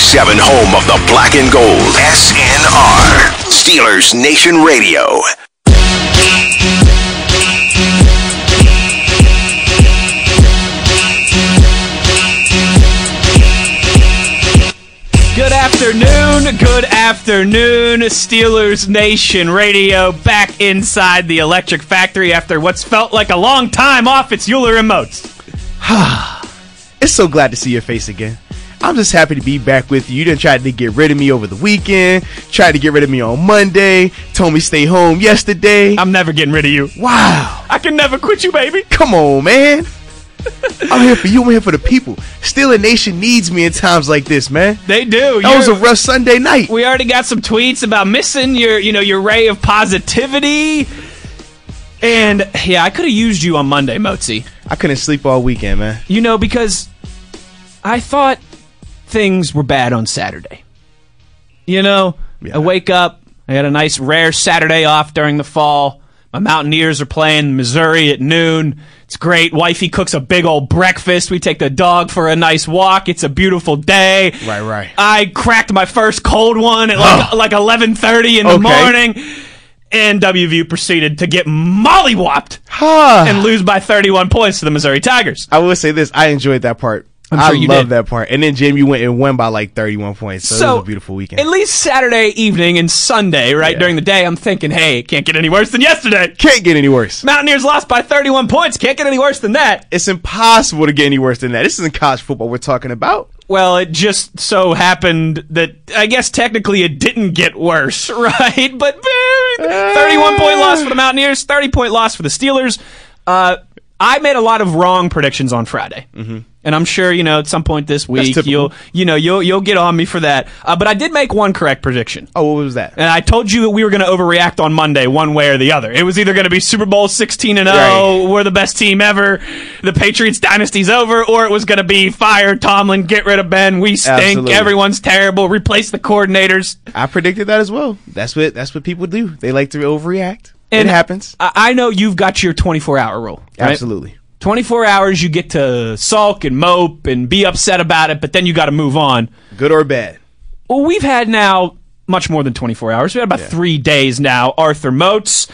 24-7 home of the black and gold. SNR. Steelers Nation Radio. Good afternoon, good afternoon, Steelers Nation Radio back inside the Electric Factory after what's felt like a long time off its Uhler remotes. It's so glad to see your face again. I'm just happy to be back with you. You didn't try to get rid of me over the weekend, tried to get rid of me on Monday, told me stay home yesterday. I'm never getting rid of you. wow. I can never quit you, baby. Come on, man. I'm here for you. I'm here for the people. Steeler Nation needs me in times like this, man. They do. That was a rough Sunday night. we already got some tweets about missing your, you know, your ray of positivity. And yeah, I could have used you on Monday, Mozi. I couldn't sleep all weekend, man. You know, because I thought things were bad on Saturday. You know, Yeah. I wake up, I had a nice rare Saturday off during the fall. My Mountaineers are playing Missouri at noon. It's great. Wifey cooks a big old breakfast. We take the dog for a nice walk. It's a beautiful day. Right, right. I cracked my first cold one at like, oh. like 11:30 in the Okay. morning. And WVU proceeded to get mollywopped and lose by 31 points to the Missouri Tigers. I will say this: I enjoyed that part. I'm I you love did. that part. And then Jim, you went and won by like 31 points. So, it was a beautiful weekend. At least Saturday evening and Sunday, right Yeah. during the day, I'm thinking, hey, it can't get any worse than yesterday. Can't get any worse. Mountaineers lost by 31 points. Can't get any worse than that. It's impossible to get any worse than that. This isn't college football we're talking about. Well, it just so happened that I guess technically it didn't get worse, right? But eh, 31 point loss for the Mountaineers, 30 point loss for the Steelers. Uh, I made a lot of wrong predictions on Friday. Mm-hmm. And I'm sure you know at some point this week you'll you know you'll you'll get on me for that. Uh, but I did make one correct prediction. Oh, what was that? And I told you that we were going to overreact on Monday, one way or the other. It was either going to be Super Bowl 16 and 0, Right. we're the best team ever, the Patriots dynasty's over, or it was going to be fire Tomlin, get rid of Ben, we stink, Absolutely. everyone's terrible, replace the coordinators. I predicted that as well. That's what that's what people do. They like to overreact. And it happens. I, I know you've got your 24 hour rule. right? Absolutely. 24 hours, you get to sulk and mope and be upset about it, but then you got to move on. Good or bad. Well, we've had now much more than 24 hours. We've had about three days now. Arthur Moats,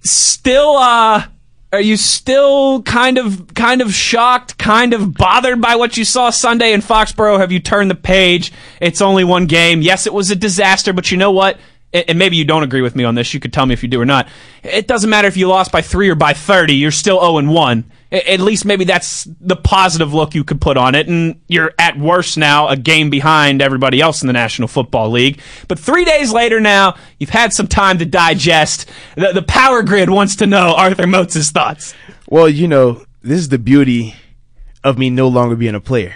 still, uh, are you still kind of, kind of shocked, kind of bothered by what you saw Sunday in Foxborough? Have you turned the page? It's only one game. Yes, it was a disaster, but you know what? And maybe you don't agree with me on this. You could tell me if you do or not. It doesn't matter if you lost by three or by 30. You're still 0 and 1. At least maybe that's the positive look you could put on it. And you're at worst now a game behind everybody else in the National Football League. But three days later now, you've had some time to digest. The, the power grid wants to know Arthur Moats' thoughts. Well, you know, this is the beauty of me no longer being a player.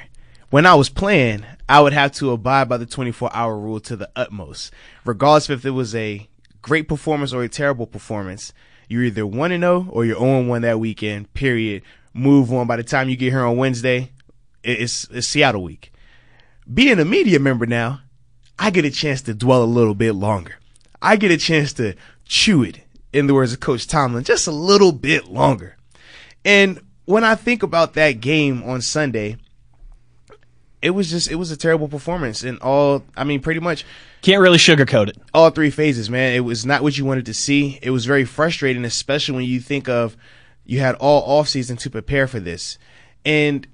When I was playing, I would have to abide by the 24 hour rule to the utmost. Regardless if it was a great performance or a terrible performance, you're either 1 0 or you're 0 1 that weekend, period. Move on. By the time you get here on Wednesday, it's, it's Seattle week. Being a media member now, I get a chance to dwell a little bit longer. I get a chance to chew it, in the words of Coach Tomlin, just a little bit longer. And when I think about that game on Sunday, it was just it was a terrible performance in all I mean pretty much Can't really sugarcoat it. all three phases, man. It was not what you wanted to see. It was very frustrating, especially when you think of you had all offseason to prepare for this. And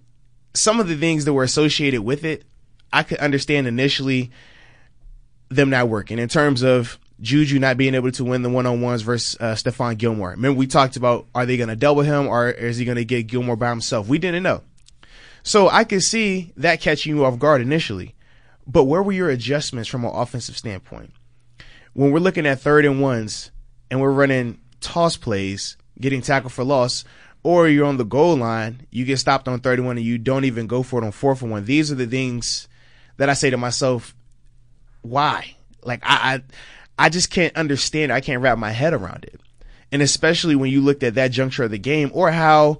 some of the things that were associated with it, I could understand initially them not working in terms of Juju not being able to win the one on ones versus uh, Stephon Gilmore. Remember, we talked about are they going to double him or is he going to get Gilmore by himself? We didn't know. So I could see that catching you off guard initially. But where were your adjustments from an offensive standpoint? when we're looking at third and ones and we're running toss plays, getting tackled for loss, or you're on the goal line, you get stopped on 31 and you don't even go for it on fourth and one. These are the things that I say to myself, why? Like I, I, I just can't understand. I can't wrap my head around it. And especially when you looked at that juncture of the game or how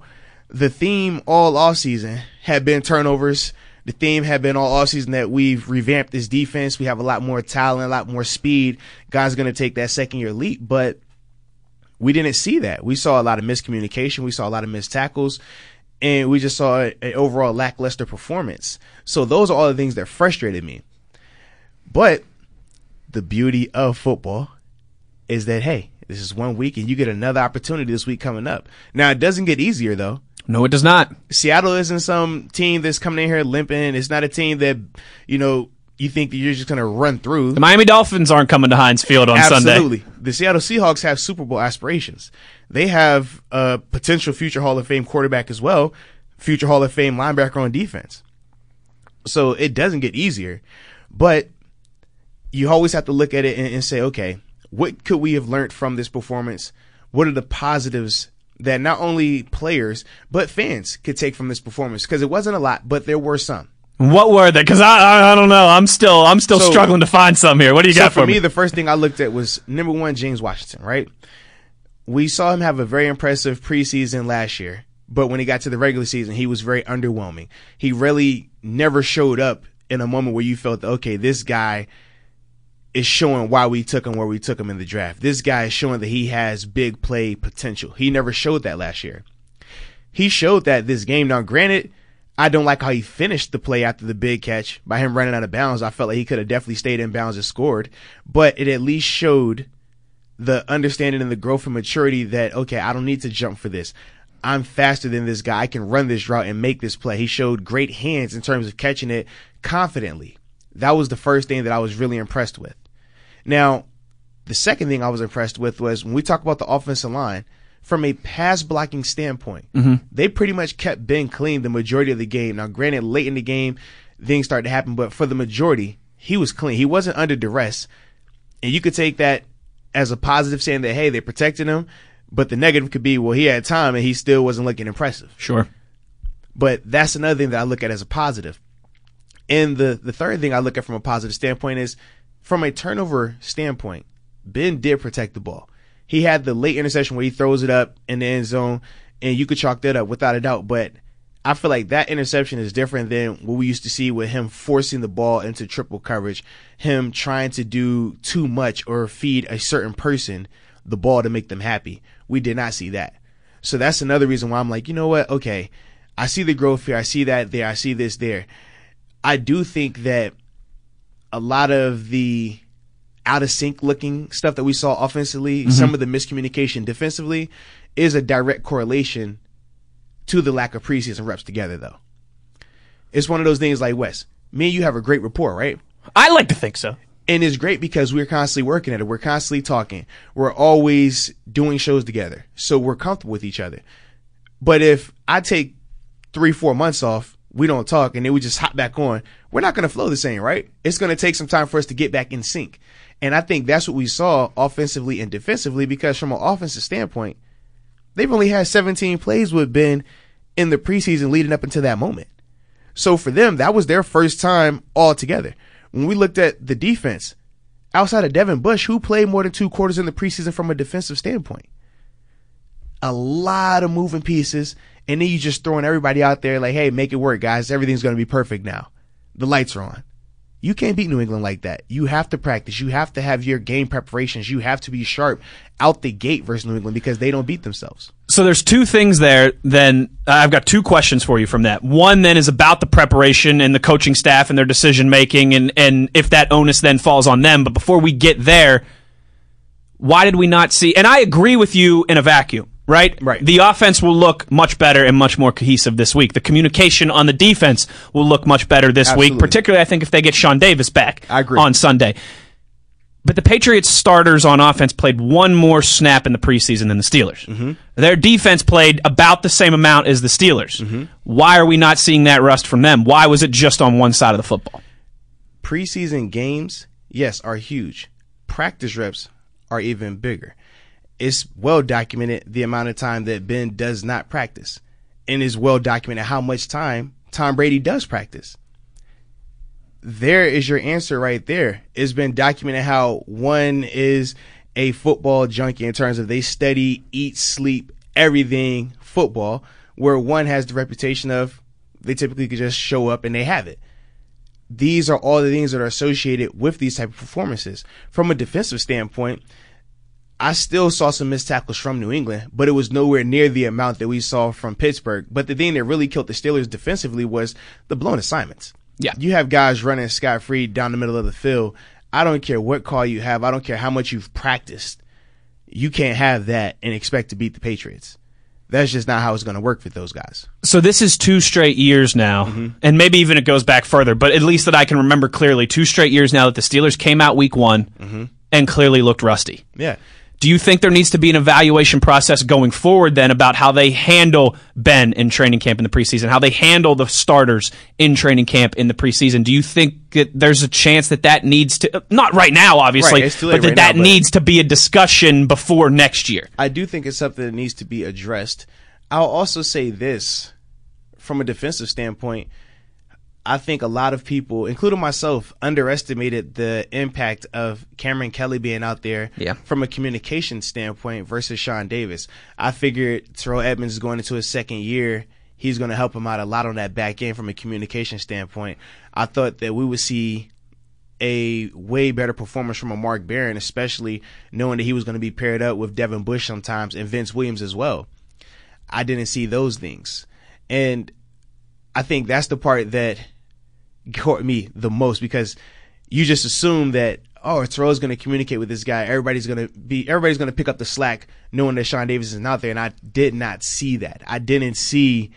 the theme all off season had been turnovers. The theme had been all off season that we've revamped this defense. We have a lot more talent, a lot more speed. Guys going to take that second year leap, but we didn't see that. We saw a lot of miscommunication. We saw a lot of missed tackles and we just saw an overall lackluster performance. So those are all the things that frustrated me. But the beauty of football is that, hey, this is one week and you get another opportunity this week coming up. Now it doesn't get easier though. No, it does not. Seattle isn't some team that's coming in here limping. It's not a team that, you know, you think that you're just going to run through. The Miami Dolphins aren't coming to Heinz Field on Absolutely. Sunday. Absolutely. The Seattle Seahawks have Super Bowl aspirations. They have a potential future Hall of Fame quarterback as well, future Hall of Fame linebacker on defense. So it doesn't get easier, but you always have to look at it and, and say, okay, what could we have learned from this performance? What are the positives that not only players but fans could take from this performance? Because it wasn't a lot, but there were some. What were they? Because I, I, I don't know. I'm still I'm still So- struggling to find some here. What do you So got for for me, me? the first thing I looked at was number one, James Washington, right? We saw him have a very impressive preseason last year, but when he got to the regular season, he was very underwhelming. He really never showed up in a moment where you felt, okay, this guy is showing why we took him where we took him in the draft. This guy is showing that he has big play potential. He never showed that last year. He showed that this game. Now, granted, I don't like how he finished the play after the big catch by him running out of bounds. I felt like he could have definitely stayed in bounds and scored, but it at least showed the understanding and the growth and maturity that, okay, I don't need to jump for this. I'm faster than this guy. I can run this route and make this play. He showed great hands in terms of catching it confidently. That was the first thing that I was really impressed with. Now, the second thing I was impressed with was when we talk about the offensive line, from a pass blocking standpoint, mm-hmm. they pretty much kept Ben clean the majority of the game. Now, granted, late in the game, things started to happen, but for the majority, he was clean. He wasn't under duress. And you could take that as a positive, saying that, hey, they protected him. But the negative could be, well, he had time and he still wasn't looking impressive. Sure. But that's another thing that I look at as a positive. And the, the third thing I look at from a positive standpoint is from a turnover standpoint, Ben did protect the ball. He had the late interception where he throws it up in the end zone, and you could chalk that up without a doubt. But I feel like that interception is different than what we used to see with him forcing the ball into triple coverage, him trying to do too much or feed a certain person the ball to make them happy. We did not see that. So that's another reason why I'm like, you know what? Okay, I see the growth here. I see that there. I see this there. I do think that a lot of the out of sync looking stuff that we saw offensively, mm-hmm. some of the miscommunication defensively, is a direct correlation to the lack of preseason reps together, though. It's one of those things like Wes. Me and you have a great rapport, right? I like to think so. and it's great because we're constantly working at it. We're constantly talking. We're always doing shows together. So we're comfortable with each other. But if I take three, four months off, we don't talk and then we just hop back on, we're not going to flow the same, right? It's going to take some time for us to get back in sync. And I think that's what we saw offensively and defensively because from an offensive standpoint, they've only had 17 plays with Ben in the preseason leading up until that moment. So for them, that was their first time all together. When we looked at the defense, outside of Devin Bush, who played more than two quarters in the preseason from a defensive standpoint? A lot of moving pieces, and then you just throwing everybody out there like, hey, make it work, guys. Everything's going to be perfect now. The lights are on. You can't beat New England like that. You have to practice. You have to have your game preparations. You have to be sharp out the gate versus New England because they don't beat themselves. So there's two things there. Then uh, I've got two questions for you from that. One then is about the preparation and the coaching staff and their decision making, and and if that onus then falls on them. But before we get there, why did we not see? And I agree with you in a vacuum. Right? Right. The offense will look much better and much more cohesive this week. The communication on the defense will look much better this week, particularly I think if they get Sean Davis back I agree. on Sunday. But the Patriots starters on offense played one more snap in the preseason than the Steelers. Mm-hmm. Their defense played about the same amount as the Steelers. Mm-hmm. Why are we not seeing that rust from them? Why was it just on one side of the football? preseason games, yes, are huge. practice reps are even bigger. It's well documented the amount of time that Ben does not practice, and it's well documented how much time Tom Brady does practice. There is your answer right there. It's been documented how one is a football junkie in terms of they study, eat, sleep, everything football, where one has the reputation of they typically could just show up and they have it. These are all the things that are associated with these type of performances. From a defensive standpoint, I still saw some missed tackles from New England, but it was nowhere near the amount that we saw from Pittsburgh. But the thing that really killed the Steelers defensively was the blown assignments. Yeah. You have guys running scot free down the middle of the field. I don't care what call you have. I don't care how much you've practiced. You can't have that and expect to beat the Patriots. That's just not how it's going to work for those guys. So this is two straight years now, Mm-hmm. and maybe even it goes back further, but at least that I can remember clearly, two straight years now that the Steelers came out week one Mm-hmm. and clearly looked rusty. Yeah. Do you think there needs to be an evaluation process going forward then about how they handle Ben in training camp in the preseason, how they handle the starters in training camp in the preseason? Do you think that there's a chance that that needs to, not right now, obviously, Right, it's too late but that right that now, needs to be a discussion before next year? I do think it's something that needs to be addressed. I'll also say this from a defensive standpoint. I think a lot of people, including myself, underestimated the impact of Kameron Kelly being out there Yeah. from a communication standpoint versus Sean Davis. I figured Terrell Edmunds is going into his second year. He's going to help him out a lot on that back end from a communication standpoint. I thought that we would see a way better performance from a Mark Barron, especially knowing that he was going to be paired up with Devin Bush sometimes and Vince Williams as well. I didn't see those things. And I think that's the part that caught me the most because you just assume that oh Terrell's going to communicate with this guy. Everybody's going to be everybody's going to pick up the slack knowing that Sean Davis isn't there. And I did not see that. I didn't see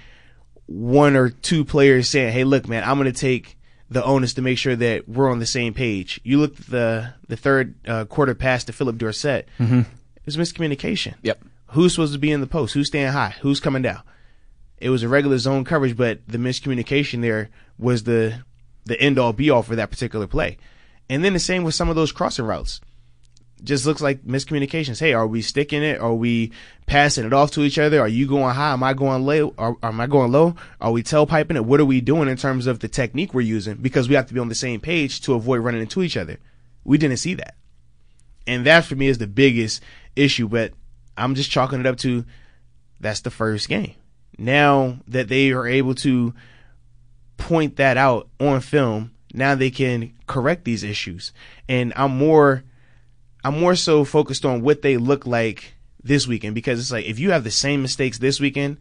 one or two players saying, "Hey, look, man, I'm going to take the onus to make sure that we're on the same page." You look at the the third uh, quarter pass to Phillip Dorsett. Mm-hmm. It was miscommunication. Yep. Who's supposed to be in the post? Who's staying high? Who's coming down? It was a regular zone coverage, but the miscommunication there was the the end all be all for that particular play. And then the same with some of those crossing routes. Just looks like miscommunications. Hey, are we sticking it? Are we passing it off to each other? Are you going high? Am I going low? Are, am I going low? Are we tailpiping it? What are we doing in terms of the technique we're using? Because we have to be on the same page to avoid running into each other. We didn't see that. And that for me is the biggest issue, but I'm just chalking it up to that's the first game. Now that they are able to point that out on film, now they can correct these issues. And I'm more I'm more so focused on what they look like this weekend because it's like if you have the same mistakes this weekend,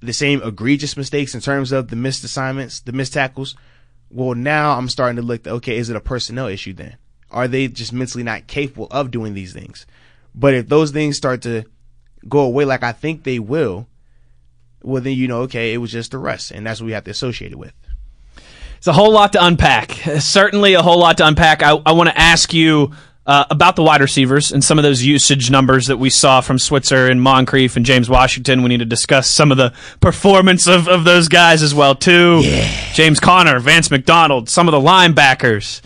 the same egregious mistakes in terms of the missed assignments, the missed tackles, well now I'm starting to look okay, is it a personnel issue then? Are they just mentally not capable of doing these things? But if those things start to go away like I think they will, well then you know, okay, it was just the rest, and that's what we have to associate it with. It's a whole lot to unpack. Certainly a whole lot to unpack. I, I want to ask you uh, about the wide receivers and some of those usage numbers that we saw from Switzer and Moncrief and James Washington. We need to discuss some of the performance of, of those guys as well too. James Conner, Vance McDonald, some of the linebackers.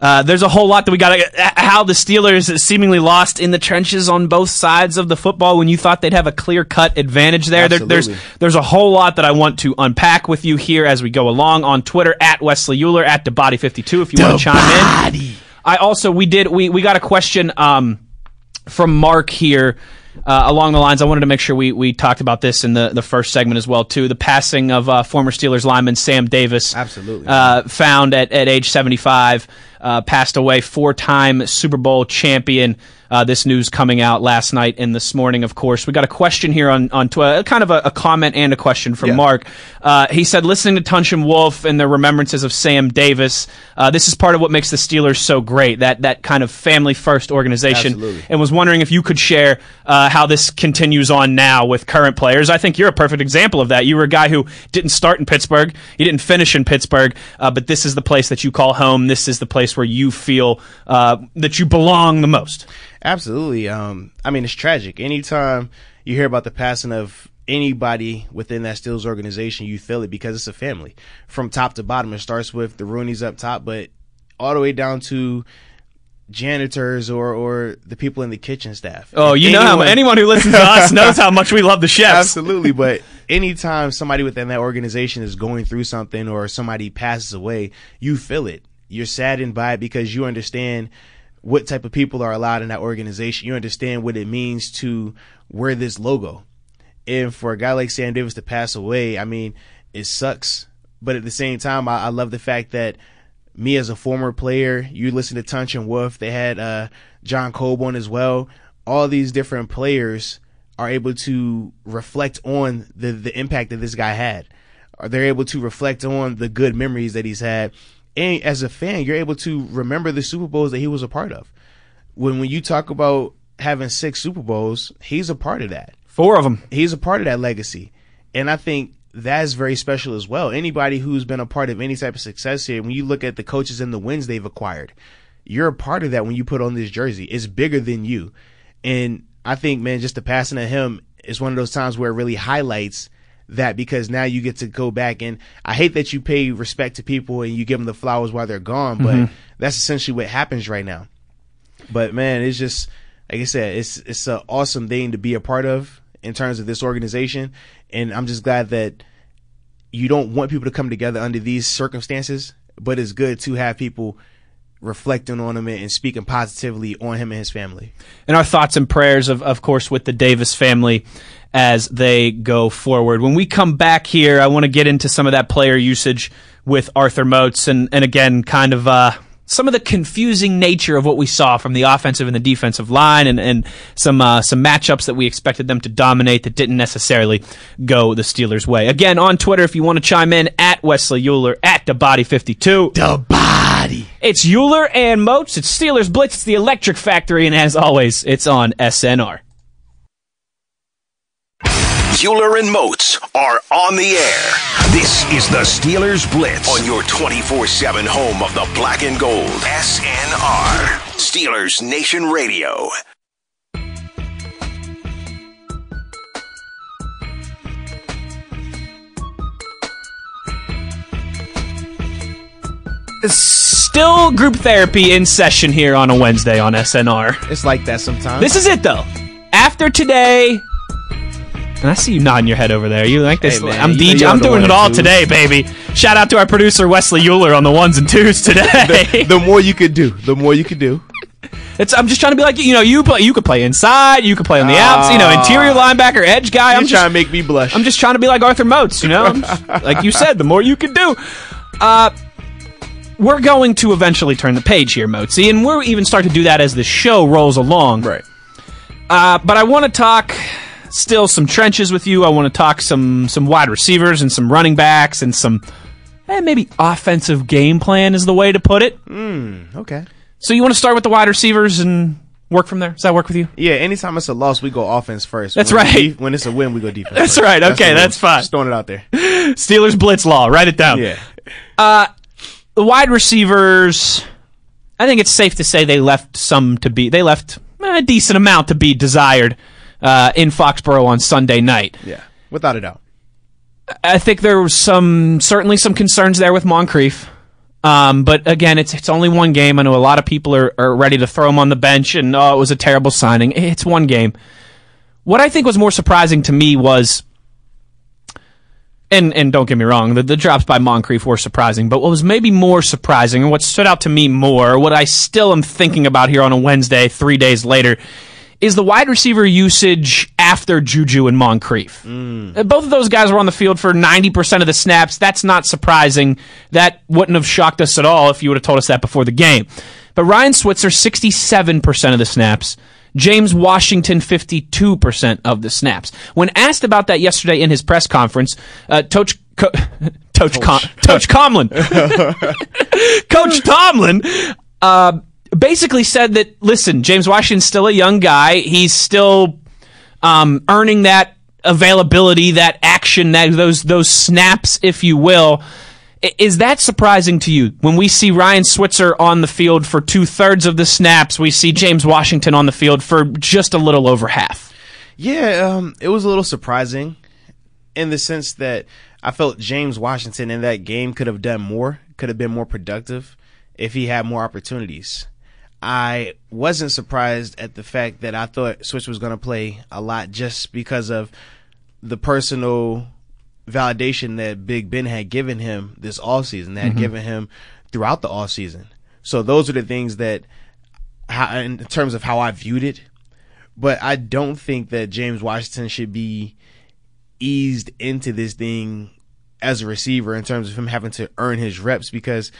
Uh, there's a whole lot that we got. How the Steelers seemingly lost in the trenches on both sides of the football when you thought they'd have a clear cut advantage there. there. There's there's a whole lot that I want to unpack with you here as we go along on Twitter at Wesley Uhler at DeBody52 if you want to chime in. I also we did we we got a question um, from Mark here. Uh, along the lines, I wanted to make sure we, we talked about this in the, the first segment as well too. The passing of uh, former Steelers lineman Sam Davis, Absolutely. uh, found at, at age 75, uh, passed away, four time Super Bowl champion. Uh, this news coming out last night and this morning, of course. We got a question here on, on Twitter, kind of a, a comment and a question from Yeah. Mark. Uh, he said, listening to Tunch and Wolf and the remembrances of Sam Davis, uh, this is part of what makes the Steelers so great, that, that kind of family first organization. Absolutely. And was wondering if you could share uh, how this continues on now with current players. I think you're a perfect example of that. You were a guy who didn't start in Pittsburgh, you didn't finish in Pittsburgh, uh, but this is the place that you call home. This is the place where you feel uh, that you belong the most. Absolutely. Um, I mean, it's tragic. Anytime you hear about the passing of anybody within that Steelers organization, you feel it because it's a family. From top to bottom, it starts with the Rooney's up top, but all the way down to janitors or or the people in the kitchen staff. Oh, you know how anyone- anyone who listens to us knows how much we love the chefs. Absolutely, but anytime somebody within that organization is going through something or somebody passes away, you feel it. You're saddened by it because you understand what type of people are allowed in that organization. You understand what it means to wear this logo. And for a guy like Sam Davis to pass away, I mean, it sucks. But at the same time, I, I love the fact that me as a former player, you listen to Tunch and Wolf, they had uh, John Coburn as well. All these different players are able to reflect on the, the impact that this guy had. Are they're able to reflect on the good memories that he's had. And as a fan, you're able to remember the Super Bowls that he was a part of. When when you talk about having six Super Bowls, he's a part of that Four of them. he's a part of that legacy. And I think that's very special as well. Anybody who's been a part of any type of success here, when you look at the coaches and the wins they've acquired, you're a part of that when you put on this jersey. It's bigger than you. And I think, man, just the passing of him is one of those times where it really highlights that because now you get to go back and I hate that you pay respect to people and you give them the flowers while they're gone, but mm-hmm. that's essentially what happens right now. But man, it's just like I said, it's it's an awesome thing to be a part of in terms of this organization, and I'm just glad that you don't want people to come together under these circumstances, but it's good to have people reflecting on him and speaking positively on him and his family. and our thoughts and prayers of of course with the Davis family as they go forward. When we come back here, I want to get into some of that player usage with Arthur Moats and and again kind of uh some of the confusing nature of what we saw from the offensive and the defensive line and, and some uh, some matchups that we expected them to dominate that didn't necessarily go the Steelers' way. Again, on Twitter, if you want to chime in, at Wesley Uhler, at the body 52. The body. It's Uhler and Moats. It's Steelers Blitz. It's the Electric Factory, and as always, it's on SNR. Uhler and Moats are on the air. This is the Steelers Blitz on your 24 7 home of the black and gold. SNR. Steelers Nation Radio. Still group therapy in session here on a Wednesday on SNR. It's like that sometimes. This is it, though. After today. And I see you nodding your head over there. You like this? Hey, man, I'm DJ. I'm doing it all twos. today, baby. Shout out to our producer Wesley Uhler on the ones and twos today. the more you could do, the more you could do. It's, I'm just trying to be like you know you play you could play inside you could play on the outs you know interior linebacker edge guy You're I'm trying to make me blush. I'm just trying to be like Arthur Moats you know just- like you said the more you can do uh we're going to eventually turn the page here Motesy and we'll even start to do that as the show rolls along right. uh, but I want to talk still some trenches with you I want to talk some some wide receivers and some running backs and some eh, maybe offensive game plan is the way to put it Okay. so you want to start with the wide receivers and work from there does that work with you Yeah, anytime it's a loss, we go offense first. That's When right. def- when it's a win, we go defense. That's first. right. Okay, rule. that's fine. Just throwing it out there. Steelers blitz law. Write it down. Yeah. The wide receivers. I think it's safe to say they left some to be. They left a decent amount to be desired uh, in Foxborough on Sunday night. Yeah. Without a doubt. I think there was some certainly some concerns there with Moncrief. Um, but again, it's it's only one game. I know a lot of people are, are ready to throw him on the bench, and oh, it was a terrible signing. It's one game. What I think was more surprising to me was, and and don't get me wrong, the, the drops by Moncrief were surprising. But what was maybe more surprising, and what stood out to me more, what I still am thinking about here on a Wednesday, three days later, is the wide receiver usage after Juju and Moncrief. Uh, Both of those guys were on the field for 90% of the snaps. That's not surprising. That wouldn't have shocked us at all if you would have told us that before the game. But Ryan Switzer, 67% of the snaps. James Washington, 52% of the snaps. When asked about that yesterday in his press conference, uh, Coach, Co- Coach, Com- Coach Comlin, Coach Tomlin, uh, basically said that listen, James Washington's still a young guy. He's still um, earning that availability, that action, that those those snaps, if you will. Is that surprising to you when we see Ryan Switzer on the field for two thirds of the snaps? We see James Washington on the field for just a little over half. Yeah, um, it was a little surprising in the sense that I felt James Washington in that game could have done more, could have been more productive if he had more opportunities. I wasn't surprised at the fact that I thought Switch was going to play a lot just because of the personal validation that Big Ben had given him this all season, that had mm-hmm. given him throughout the all season. So those are the things that, how, in terms of how I viewed it. But I don't think that James Washington should be eased into this thing as a receiver in terms of him having to earn his reps because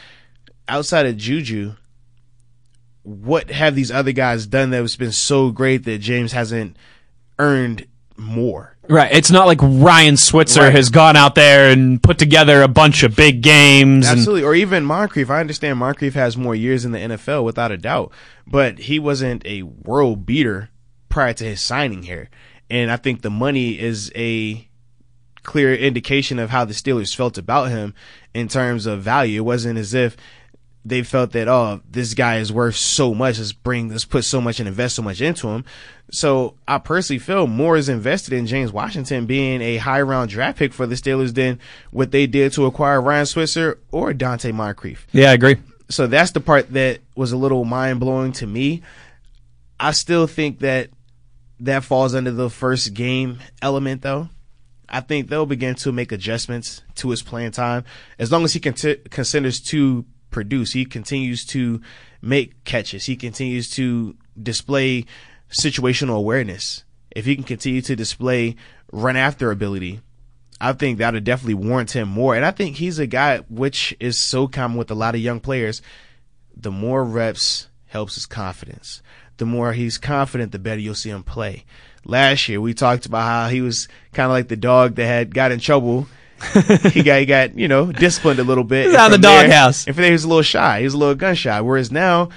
outside of Juju, what have these other guys done that has been so great that James hasn't earned more? Right. It's not like Ryan Switzer Right. has gone out there and put together a bunch of big games. And, Absolutely. Or even Moncrief. I understand Moncrief has more years in the NFL without a doubt, but he wasn't a world beater prior to his signing here. And I think the money is a clear indication of how the Steelers felt about him in terms of value. It wasn't as if they felt that, oh, this guy is worth so much. Let's bring, let's put so much and invest so much into him. So I personally feel more is invested in James Washington being a high round draft pick for the Steelers than what they did to acquire Ryan Switzer or Donte Moncrief. yeah, I agree. So that's the part that was a little mind blowing to me. I still think that that falls under the first game element though. I think they'll begin to make adjustments to his playing time as long as he conti- considers to produce. He continues to make catches. He continues to display situational awareness. If he can continue to display run after ability, I think that would definitely warrant him more. And I think he's a guy which is so common with a lot of young players. The more reps helps his confidence. The more he's confident, the better you'll see him play. Last year we talked about how he was kind of like the dog that had got in trouble. he got he got you know disciplined a little bit. He's out from the doghouse. And from there he was a little shy. He was a little gun shy. Whereas now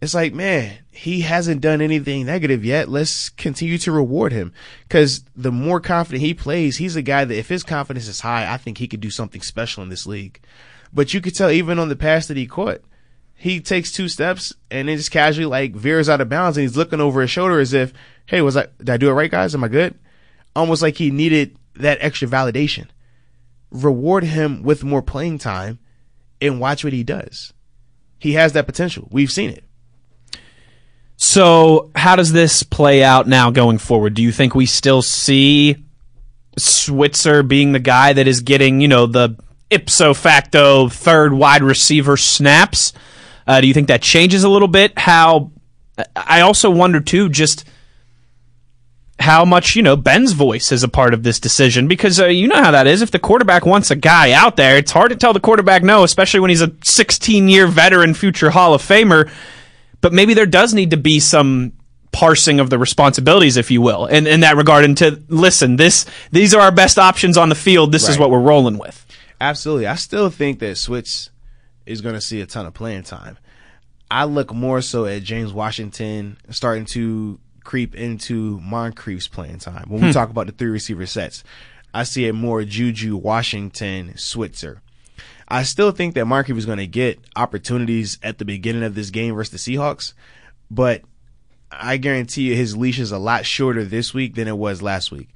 it's like, man, he hasn't done anything negative yet. Let's continue to reward him because the more confident he plays, he's a guy that if his confidence is high, I think he could do something special in this league. But you could tell even on the pass that he caught, he takes two steps and then just casually like veers out of bounds and he's looking over his shoulder as if, hey, was I did I do it right, guys? Am I good? Almost like he needed that extra validation. Reward him with more playing time and watch what he does. He has that potential. We've seen it. So, how does this play out now going forward? Do you think we still see Switzer being the guy that is getting, you know, the ipso facto third wide receiver snaps? Uh, do you think that changes a little bit? How I also wonder too, just how much you know Ben's voice is a part of this decision because uh, you know how that is. If the quarterback wants a guy out there, it's hard to tell the quarterback no, especially when he's a 16 year veteran, future Hall of Famer. But maybe there does need to be some parsing of the responsibilities, if you will, in, in that regard. And to listen, this these are our best options on the field. This is what we're rolling with. Absolutely. I still think that Switz is going to see a ton of playing time. I look more so at James Washington starting to creep into Moncrief's playing time. When we hmm. talk about the three receiver sets, I see it more Juju, Washington, Switzer. I still think that Moncrief is going to get opportunities at the beginning of this game versus the Seahawks, but I guarantee you his leash is a lot shorter this week than it was last week.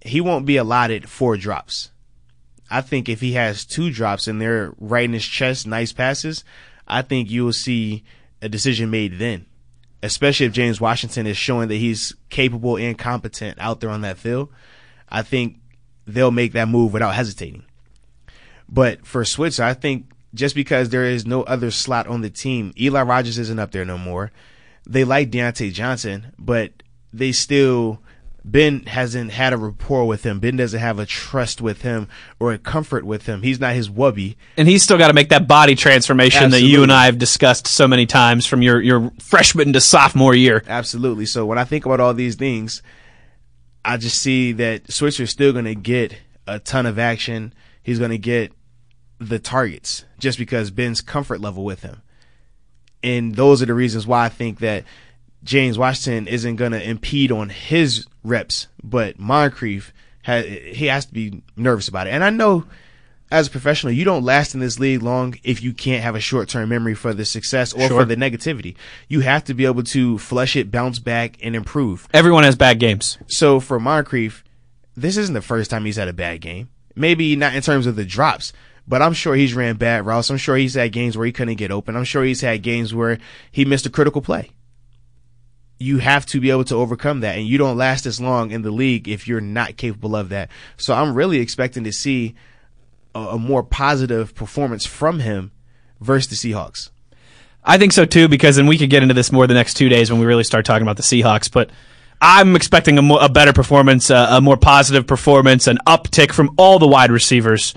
He won't be allotted four drops. I think if he has two drops and they're right in his chest, nice passes, I think you will see a decision made then. Especially if James Washington is showing that he's capable and competent out there on that field. I think they'll make that move without hesitating. But for Switzer, I think just because there is no other slot on the team, Eli Rogers isn't up there no more. They like Diontae Johnson, but they still Ben hasn't had a rapport with him. Ben doesn't have a trust with him or a comfort with him. He's not his wubby. And he's still got to make that body transformation that you and I have discussed so many times from your, your freshman to sophomore year. Absolutely. So when I think about all these things, I just see that Switzer's still going to get a ton of action. He's going to get the targets just because Ben's comfort level with him. And those are the reasons why I think that James Washington isn't going to impede on his reps, but Moncrief has, he has to be nervous about it. And I know as a professional, you don't last in this league long if you can't have a short term memory for the success or Sure. for the negativity. You have to be able to flush it, bounce back, and improve. Everyone has bad games. So for Moncrief, this isn't the first time he's had a bad game. Maybe not in terms of the drops, But I'm sure he's ran bad routes. I'm sure he's had games where he couldn't get open. I'm sure he's had games where he missed a critical play. You have to be able to overcome that, and you don't last as long in the league if you're not capable of that. So I'm really expecting to see a, a more positive performance from him versus the Seahawks. I think so too, because, then we could get into this more the next two days when we really start talking about the Seahawks, but I'm expecting a, a better performance, uh, a more positive performance, an uptick from all the wide receivers.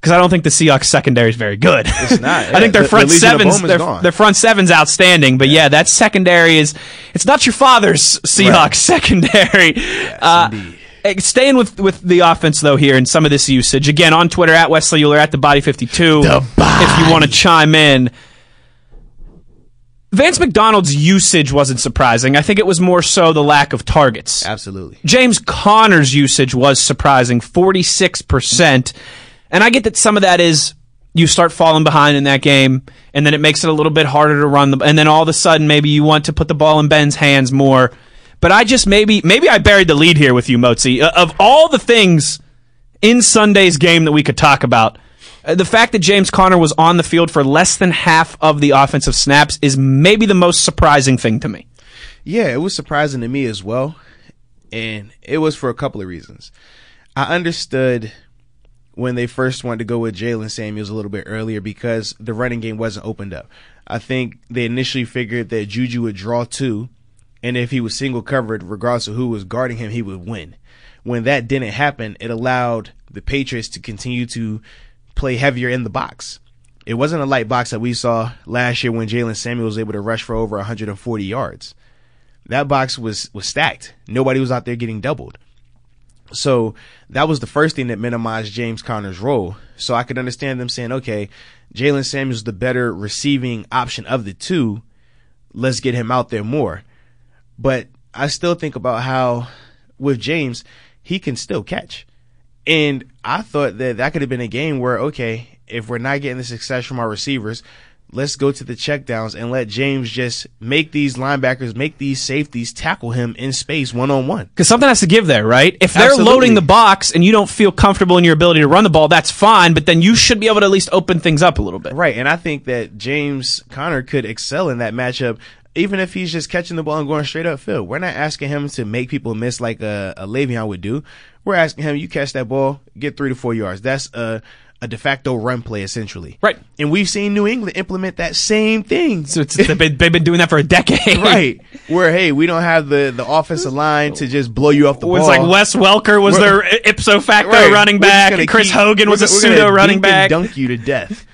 Because I don't think the Seahawks secondary is very good. It's not. I think their The- front the sevens, their, their front seven's outstanding. But yeah. that secondary is. It's not your father's Seahawks Right. secondary. uh, indeed. eh, Staying with, with the offense though here and some of this usage again on Twitter at Wesley Uhler at the Body Fifty Two. If you want to chime in, Vance McDonald's usage wasn't surprising. I think it was more so the lack of targets. Absolutely. James Conner's usage was surprising, 46%. And I get that some of that is you start falling behind in that game, and then it makes it a little bit harder to run the, and then all of a sudden maybe you want to put the ball in Ben's hands more. But I just maybe, maybe I buried the lead here with you, Motzi. Uh, Of all the things in Sunday's game that we could talk about, uh, the fact that James Conner was on the field for less than half of the offensive snaps is maybe the most surprising thing to me. Yeah, it was surprising to me as well. And it was for a couple of reasons. I understood when they first wanted to go with Jaylen Samuels a little bit earlier because the running game wasn't opened up. I think they initially figured that Juju would draw two, and if he was single covered, regardless of who was guarding him, he would win. When that didn't happen, it allowed the Patriots to continue to play heavier in the box. It wasn't a light box that we saw last year when Jaylen Samuel was able to rush for over 140 yards. That box was was stacked. Nobody was out there getting doubled. So that was the first thing that minimized James Conner's role. So I could understand them saying, okay, Jaylen Samuels is the better receiving option of the two. Let's get him out there more. But I still think about how with James, he can still catch. And I thought that that could have been a game where, okay, if we're not getting the success from our receivers, let's go to the checkdowns and let James just make these linebackers, make these safeties tackle him in space one on one. Because something has to give there, right? If they're Absolutely. loading the box and you don't feel comfortable in your ability to run the ball, that's fine, but then you should be able to at least open things up a little bit. Right. And I think that James Conner could excel in that matchup, even if he's just catching the ball and going straight up field. We're not asking him to make people miss like a, a Le'Veon would do. We're asking him, you catch that ball, get three to four yards. That's a, a de facto run play, essentially. Right. And we've seen New England implement that same thing. So it's, they've, been, they've been doing that for a decade. right. Where, hey, we don't have the, the offensive line to just blow you off the was ball. like Wes Welker was We're- their ipso facto Right. running back, and Chris keep- Hogan was a go- we're gonna pseudo running back. dunk you to death.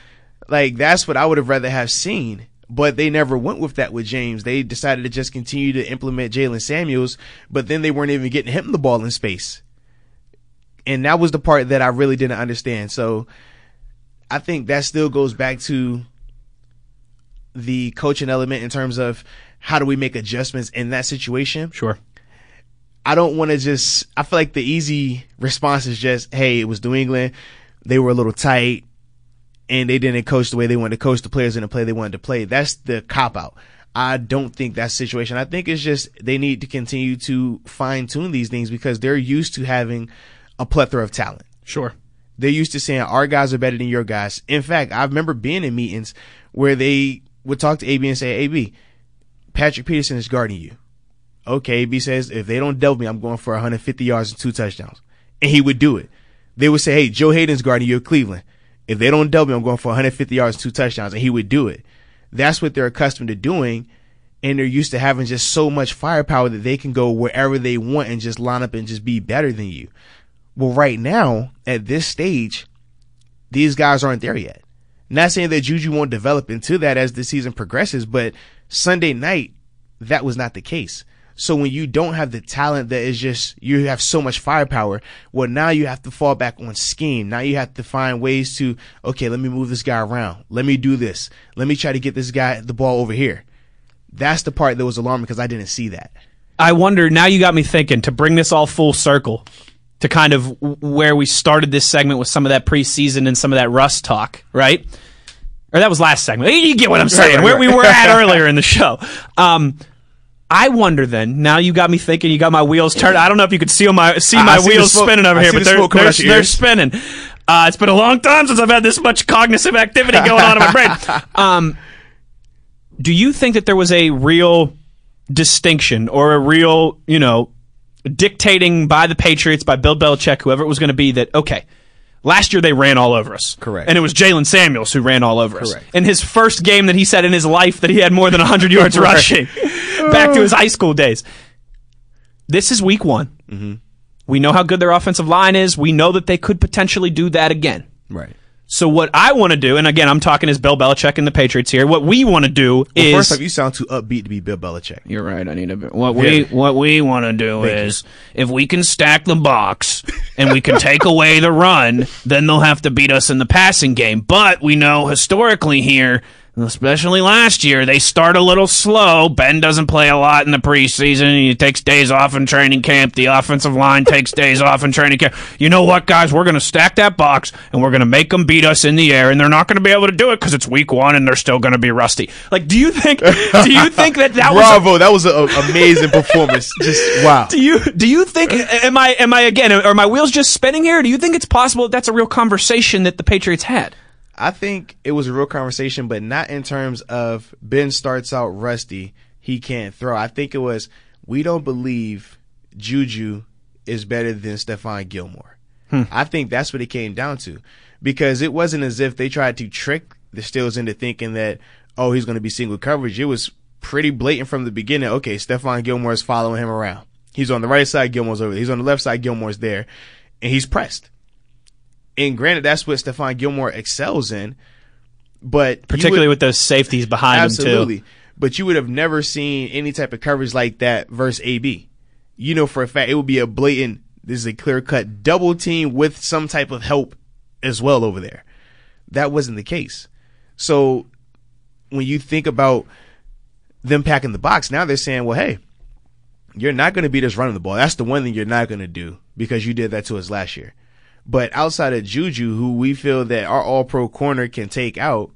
like that's what I would have rather have seen. But they never went with that with James. They decided to just continue to implement Jaylen Samuels, but then they weren't even getting him the ball in space. And that was the part that I really didn't understand. So I think that still goes back to the coaching element in terms of how do we make adjustments in that situation. Sure. I don't want to just. I feel like the easy response is just, "Hey, it was New England. They were a little tight, and they didn't coach the way they wanted to coach. The players didn't play they wanted to play." That's the cop out. I don't think that's the situation. I think it's just they need to continue to fine tune these things because they're used to having a plethora of talent. Sure. They're used to saying our guys are better than your guys. In fact, I remember being in meetings where they would talk to AB and say, "AB, Patrick Peterson is guarding you." Okay, AB says if they don't double me, I'm going for 150 yards and two touchdowns, and he would do it. They would say, "Hey, Joe Haden's guarding you at Cleveland. If they don't double me, I'm going for 150 yards and two touchdowns," and he would do it. That's what they're accustomed to doing, and they're used to having just so much firepower that they can go wherever they want and just line up and just be better than you. Well, right now, at this stage, these guys aren't there yet. Not saying that Juju won't develop into that as the season progresses, but Sunday night, that was not the case. So when you don't have the talent that is just, you have so much firepower, well, now you have to fall back on scheme. Now you have to find ways to, okay, let me move this guy around. Let me do this. Let me try to get this guy the ball over here. That's the part that was alarming because I didn't see that. I wonder, now you got me thinking, to bring this all full circle to kind of where we started this segment with some of that preseason and some of that Rust talk, right? Or that was last segment. You get what I'm saying. right, Where we were at earlier in the show. Um, I wonder then. Now you got me thinking. You got my wheels turned. I don't know if you could see my see my see wheels smoke- spinning over I here, but the they're they're, they're spinning. Uh, it's been a long time since I've had this much cognitive activity going on in my brain. Um, do you think that there was a real distinction or a real, you know, dictating by the Patriots, by Bill Belichick, whoever it was going to be, that, okay, last year they ran all over us. Correct. And it was Jaylen Samuels who ran all over Correct. us. In his first game that he said in his life that he had more than 100 yards Right. rushing, back to his high school days. This is week one. Mm-hmm. We know how good their offensive line is. We know that they could potentially do that again. Right. So what I want to do, and again, I'm talking as Bill Belichick and the Patriots here. What we want to do Well, is first off, you sound too upbeat to be Bill Belichick. you're right. I need a bit. What Very. we what we want to do is if we can stack the box and we can take away the run, then they'll have to beat us in the passing game. But we know historically here, especially last year, they start a little slow. Ben doesn't play a lot in the preseason. He takes days off in training camp. The offensive line takes days off in training camp. You know what, guys? We're going to stack that box and we're going to make them beat us in the air, and they're not going to be able to do it because it's week one and they're still going to be rusty. Like, do you think? Do you think that that was? a- Bravo, that was an amazing performance. Just wow. do you do you think am I am I again are my wheels just spinning here? Do you think it's possible that that's a real conversation that the Patriots had? I think it was a real conversation, but not in terms of Ben starts out rusty, he can't throw. I think it was we don't believe Juju is better than Stephon Gilmore. Hmm. I think that's what it came down to. Because it wasn't as if they tried to trick the Steelers into thinking that, oh, he's going to be single coverage. It was pretty blatant from the beginning. Okay, Stephon Gilmore is following him around. He's on the right side, Gilmore's over there. He's on the left side, Gilmore's there. And he's pressed. And granted, that's what Stephon Gilmore excels in. But Particularly would- with those safeties behind absolutely. him too. But you would have never seen any type of coverage like that versus AB. You know for a fact it would be a blatant. This is a clear cut double team with some type of help as well over there. That wasn't the case. So when you think about them packing the box, now they're saying, well, hey, you're not going to beat us running the ball. That's the one thing you're not going to do because you did that to us last year. But outside of Juju, who we feel that our all pro corner can take out,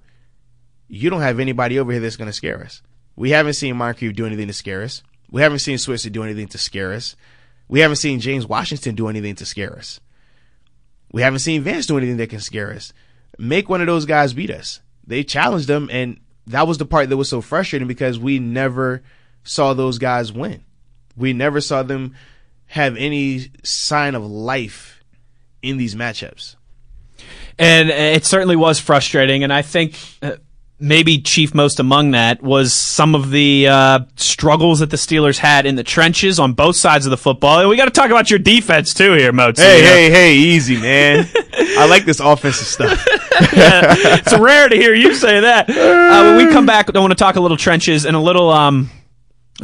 you don't have anybody over here that's going to scare us. We haven't seen Moncrief do anything to scare us. We haven't seen Switzer do anything to scare us. We haven't seen James Washington do anything to scare us. We haven't seen Vance do anything that can scare us. Make one of those guys beat us. They challenged them, and that was the part that was so frustrating because we never saw those guys win. We never saw them have any sign of life in these matchups. And it certainly was frustrating. And I think uh, maybe chief most among that was some of the uh, struggles that the Steelers had in the trenches on both sides of the football. And we got to talk about your defense too here, Moats. Hey, hey, hey, easy, man. I like this offensive stuff. it's rare to hear you say that. Uh, when we come back, I want to talk a little trenches and a little um,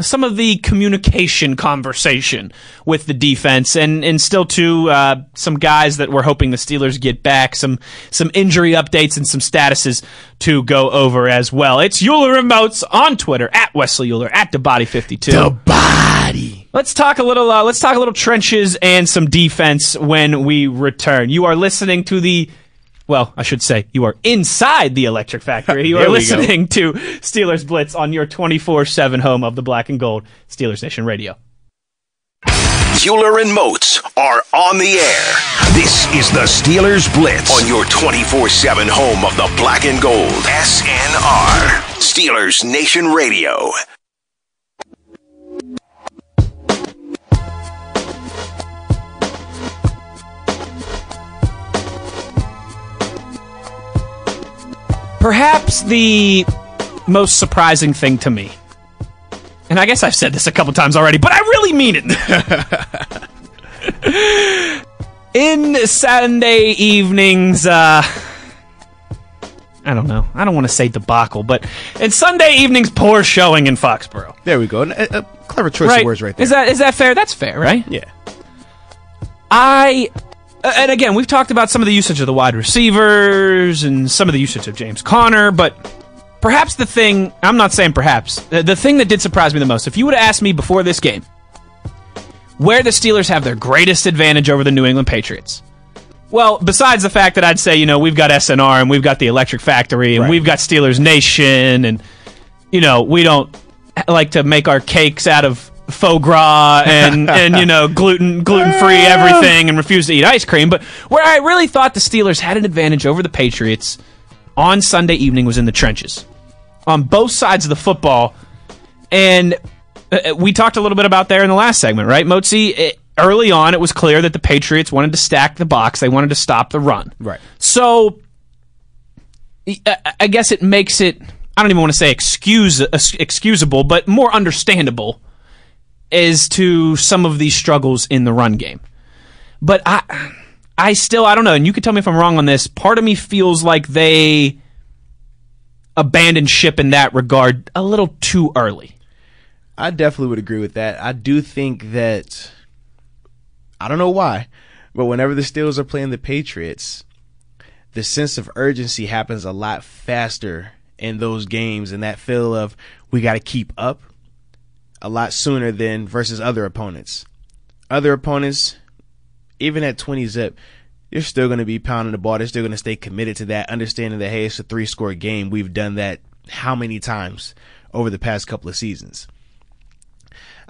some of the communication conversation with the defense, and and still too uh, some guys that we're hoping the Steelers get back, some some injury updates and some statuses to go over as well. It's Uhler Remotes on Twitter at Wesley Uhler at the Body Fifty Two. body. Let's talk a little. Uh, let's talk a little trenches and some defense when we return. You are listening to the. Well, I should say you are inside the Electric Factory. You are we go. listening to Steelers Blitz on your 24/7 home of the Black and Gold Steelers Nation Radio. Uhler and Moats are on the air. This is the Steelers Blitz on your 24 7 home of the black and gold. SNR. Steelers Nation Radio. Perhaps the most surprising thing to me, and I guess I've said this a couple times already, but I really mean it. In Sunday evenings, uh, I don't know. I don't want to say debacle, but in Sunday evenings, poor showing in Foxborough. There we go. A, a clever choice Right? of words right there. Is that is that fair? That's fair, right? yeah. I uh, Uh, and again, we've talked about some of the usage of the wide receivers and some of the usage of James Conner, but perhaps the thing I'm not saying perhaps the, the thing that did surprise me the most, if you would have asked me before this game, where the Steelers have their greatest advantage over the New England Patriots. Well, besides the fact that I'd say, you know, we've got SNR and we've got the Electric Factory and Right. we've got Steelers Nation and you know, we don't like to make our cakes out of foie gras and and you know gluten gluten free everything and refused to eat ice cream. But where I really thought the Steelers had an advantage over the Patriots on Sunday evening was in the trenches on both sides of the football, and uh, uh we talked a little bit about there in the last segment, right, Motzi? Early on, it was clear that the Patriots wanted to stack the box; they wanted to stop the run. Right. So, I uh, I guess it makes it. I don't even want to say excuse uh, excusable, but more understandable as to some of these struggles in the run game. But I, I still, I don't know, and you could tell me if I'm wrong on this. Part of me feels like they abandoned ship in that regard a little too early. I definitely would agree with that. I do think that I don't know why, but whenever the Steelers are playing the Patriots, the sense of urgency happens a lot faster in those games and that feel of we got to keep up a lot sooner than versus other opponents. Other opponents, even at 20 zip, you're still going to be pounding the ball. They're still going to stay committed to that, understanding that, hey, it's a three score game. We've done that how many times over the past couple of seasons.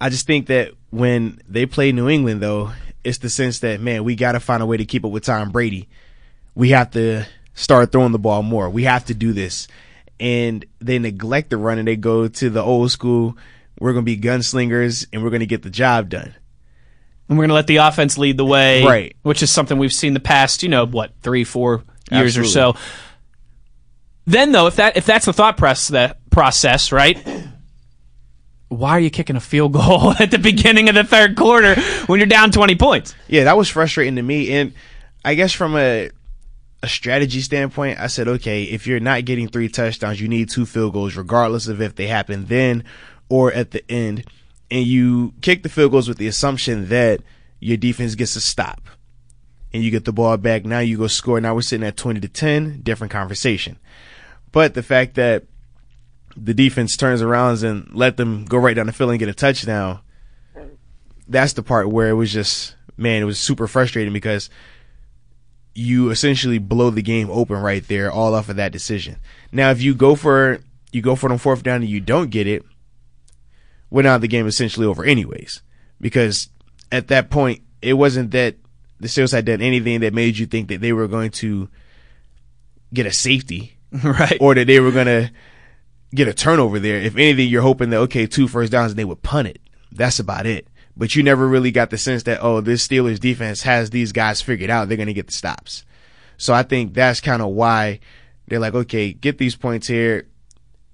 I just think that when they play New England, though, it's the sense that, man, we got to find a way to keep up with Tom Brady. We have to start throwing the ball more. We have to do this. And they neglect the run and they go to the old school, we're going to be gunslingers and we're going to get the job done. And we're going to let the offense lead the way, Right. Which is something we've seen the past, you know, what three, four years or so. Then, though, if that if that's the thought press that process, right? Why are you kicking a field goal at the beginning of the third quarter when you're down 20 points? Yeah, that was frustrating to me. And I guess from a a strategy standpoint, I said, okay, if you're not getting three touchdowns, you need two field goals, regardless of if they happen then or at the end. And you kick the field goals with the assumption that your defense gets a stop. And you get the ball back. Now you go score. Now we're sitting at 20 to 10. Different conversation. But the fact that the defense turns around and let them go right down the field and get a touchdown, that's the part where it was just, man, it was super frustrating because you essentially blow the game open right there, all off of that decision. Now, if you go for you go for on fourth down and you don't get it, well, now the game essentially over anyways. Because at that point, it wasn't that the Steelers had done anything that made you think that they were going to get a safety right. or that they were going to get a turnover there. If anything, you're hoping that, okay, two first downs and they would punt it. That's about it. But you never really got the sense that, oh, this Steelers defense has these guys figured out. They're going to get the stops. So I think that's kind of why they're like, okay, get these points here.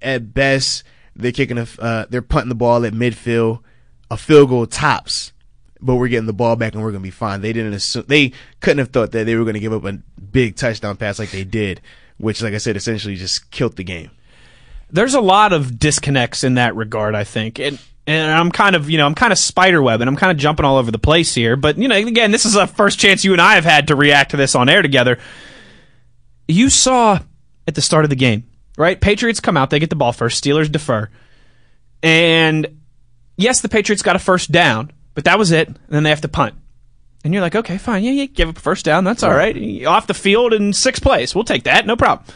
At best, they're kicking a, uh, they're punting the ball at midfield, a field goal tops, but we're getting the ball back and we're going to be fine. They didn't assume, they couldn't have thought that they were going to give up a big touchdown pass like they did, which, like I said, essentially just killed the game. there's a lot of disconnects in that regard, I think. And and I'm kind of, you know, I'm kind of spiderweb and I'm kind of jumping all over the place here. But, you know, again, this is a first chance you and I have had to react to this on air together. You saw at the start of the game, right? Patriots come out, they get the ball first, Steelers defer. And yes, the Patriots got a first down, but that was it. And then they have to punt. And you're like, okay, fine. Yeah, yeah, give up a first down. That's all right. Off the field in sixth place. We'll take that. No problem.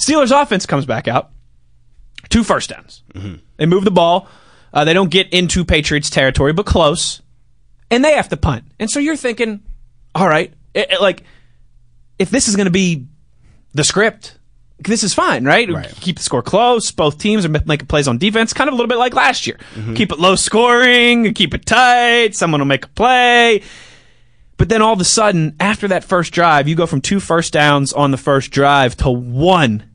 Steelers offense comes back out two first downs. They move the ball. Uh, they don't get into Patriots territory, but close. And they have to punt. And so you're thinking, all right, it- it- like, if this is going to be the script, this is fine, right? Right. Keep the score close. Both teams are making plays on defense, kind of a little bit like last year. Mm-hmm. Keep it low scoring, keep it tight. Someone will make a play. But then all of a sudden, after that first drive, you go from two first downs on the first drive to one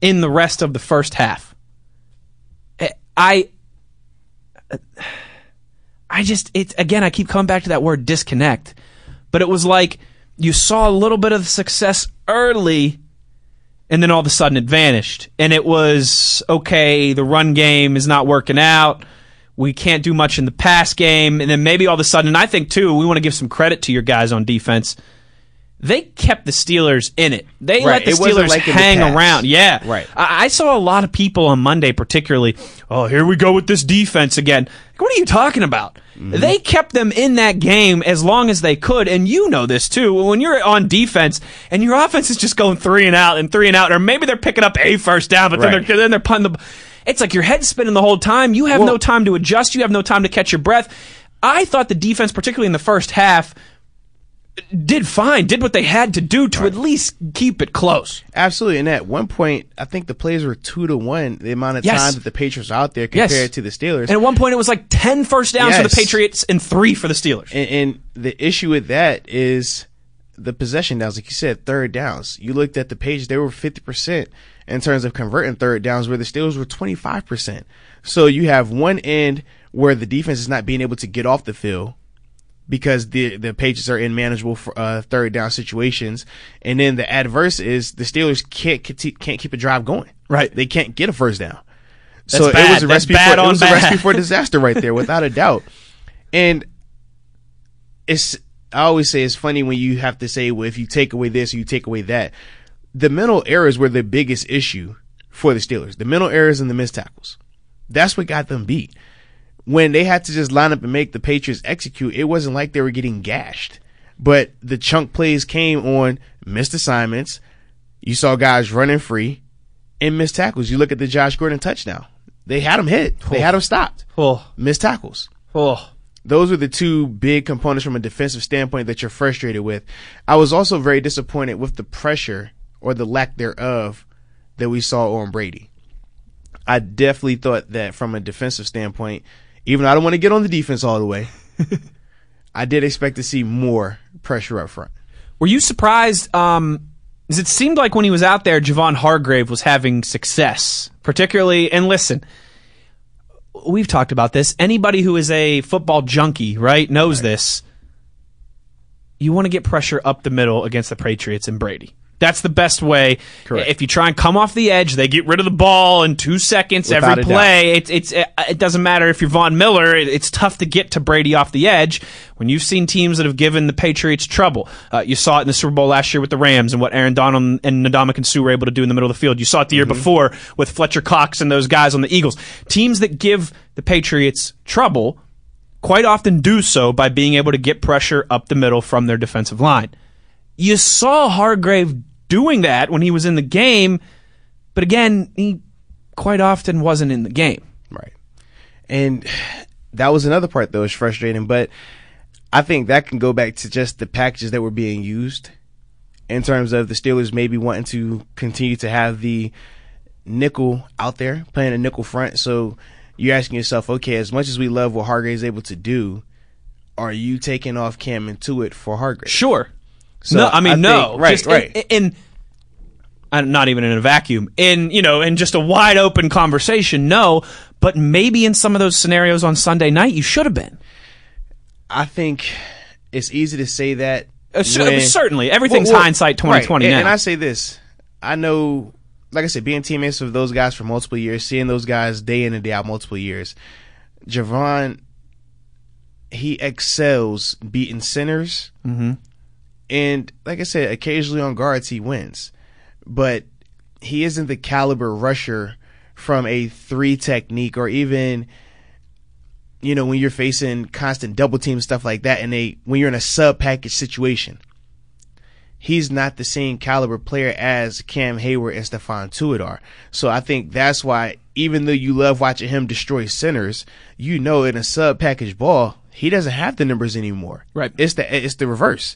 in the rest of the first half. Eh, I uh, I just it's again I keep coming back to that word disconnect. But it was like you saw a little bit of success early and then all of a sudden it vanished. And it was okay, the run game is not working out. We can't do much in the pass game. And then maybe all of a sudden, and I think too, we want to give some credit to your guys on defense. They kept the Steelers in it. They let the It Steelers like in the hang around. Yeah. Right. I, I saw a lot of people on Monday, particularly, oh, here we go with this defense again. What are you talking about? Mm-hmm. They kept them in that game as long as they could, and you know this too. When you're on defense and your offense is just going three and out and three and out, or maybe they're picking up a first down, but then they're then they're punting the. it's like your head's spinning the whole time. You have Well- no time to adjust. You have no time to catch your breath. I thought the defense, particularly in the first half, did fine, did what they had to do to at least keep it close. Absolutely. And at one point, I think the plays were two to one, the amount of Yes. time that the Patriots were out there Yes. compared to the Steelers. And at one point, it was like 10 first downs for the Patriots and three for the Steelers. And, and the issue with that is the possession downs, like you said, third downs. You looked at the page, they were fifty percent in terms of converting third downs, where the Steelers were twenty five percent. So you have one end where the defense is not being able to get off the field because the the Patriots are in manageable for, uh, third down situations, and then the adverse is the Steelers can't can't keep a drive going. Right. they can't get a first down. so That's it bad. was a That's recipe for it was bad. a recipe for disaster right there, without a doubt. And it's I always say it's funny when you have to say, well, if you take away this you take away that. The mental errors were the biggest issue for the Steelers. The mental errors and the missed tackles. That's what got them beat. When they had to just line up and make the Patriots execute, it wasn't like they were getting gashed. But the chunk plays came on missed assignments. You saw guys running free and missed tackles. You look at the Josh Gordon touchdown. They had him hit. They had him stopped. Oh. oh, Missed tackles oh. those are the two big components from a defensive standpoint that you're frustrated with. I was also very disappointed with the pressure or the lack thereof that we saw on Brady. I definitely thought that from a defensive standpoint, even though I don't want to get on the defense all the way, I did expect to see more pressure up front. Were you surprised? Um, it seemed like when he was out there, Javon Hargrave was having success, particularly. And listen, we've talked about this. Anybody who is a football junkie, right, knows this. You want to get pressure up the middle against the Patriots and Brady. That's the best way. Correct. If you try and come off the edge, they get rid of the ball in two seconds Without every play. It's it's it, it doesn't matter if you're Von Miller. It, it's tough to get to Brady off the edge when you've seen teams that have given the Patriots trouble. Uh, you saw it in the Super Bowl last year with the Rams and what Aaron Donald and Ndamukong Suh were able to do in the middle of the field. You saw it the year before with Fletcher Cox and those guys on the Eagles. Teams that give the Patriots trouble quite often do so by being able to get pressure up the middle from their defensive line. You saw Hargrave doing that when he was in the game, but again, he quite often wasn't in the game. Right. And that was another part that was frustrating, but I think that can go back to just the packages that were being used in terms of the Steelers maybe wanting to continue to have the nickel out there, playing a nickel front. So you're asking yourself, okay, as much as we love what Hargrave is able to do, are you taking off Cam and Tuitt for Hargrave? Sure. So no, I mean I no. think- right, Just in- right. In, in, not even in a vacuum. In you know, in just a wide open conversation, no. But maybe in some of those scenarios on Sunday night, you should have been. I think it's easy to say that. Uh, when- certainly, everything's Well, well, hindsight twenty twenty right. And, and I say this, I know, like I said, being teammates with those guys for multiple years, seeing those guys day in and day out, multiple years. Javon, he excels beating centers, mm-hmm. And like I said, occasionally on guards he wins, but he isn't the caliber rusher from a three technique or even you know, when you're facing constant double team stuff like that, and they when you're in a sub package situation, he's not the same caliber player as Cam Heyward and Stephon Tuitt are. So I think that's why, even though you love watching him destroy centers, you know, in a sub package ball, he doesn't have the numbers anymore. Right. It's the it's the reverse.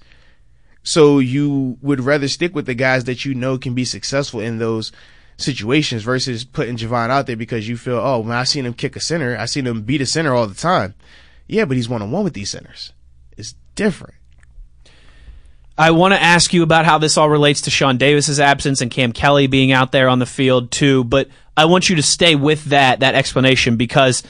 So you would rather stick with the guys that you know can be successful in those situations versus putting Javon out there because you feel, oh, when I seen him kick a center, I seen him beat a center all the time. Yeah, but he's one on one with these centers. It's different. I want to ask you about how this all relates to Sean Davis's absence and Cam Kelly being out there on the field too, but I want you to stay with that that explanation because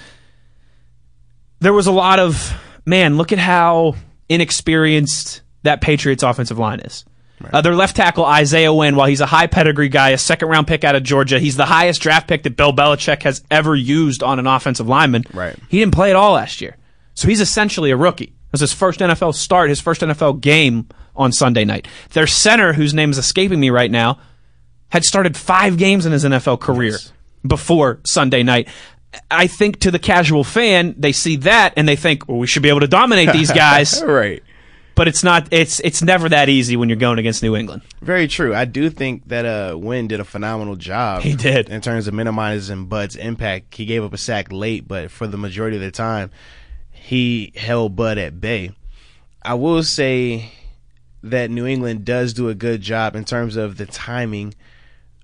there was a lot of man, look at how inexperienced that Patriots offensive line is. Uh, their left tackle Isaiah Wynn, while he's a high pedigree guy, a second round pick out of Georgia, he's the highest draft pick that Bill Belichick has ever used on an offensive lineman. Right. He didn't play at all last year, so he's essentially a rookie. It was his first NFL start, his first NFL game on Sunday night. Their center, whose name is escaping me right now, had started five games in his NFL career before Sunday night. I think to the casual fan, they see that and they think, well, we should be able to dominate these guys. right. But it's not. It's it's never that easy when you're going against New England. Very true. I do think that uh Wynn did a phenomenal job. He did. in terms of minimizing Bud's impact. He gave up a sack late, but for the majority of the time, he held Bud at bay. I will say that New England does do a good job in terms of the timing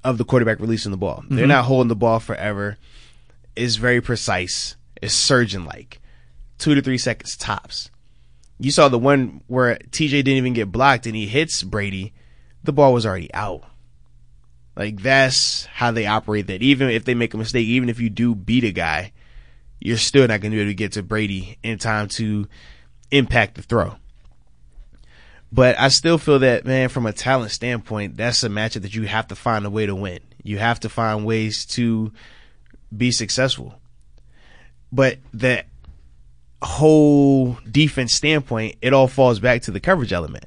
of the quarterback releasing the ball. They're not holding the ball forever. It's very precise. It's surgeon like. Two to three seconds tops. You saw the one where TJ didn't even get blocked and he hits Brady. The ball was already out. Like that's how they operate that. Even if they make a mistake, even if you do beat a guy, you're still not going to be able to get to Brady in time to impact the throw. But I still feel that, man, from a talent standpoint, that's a matchup that you have to find a way to win. You have to find ways to be successful. But that whole defense standpoint, it all falls back to the coverage element.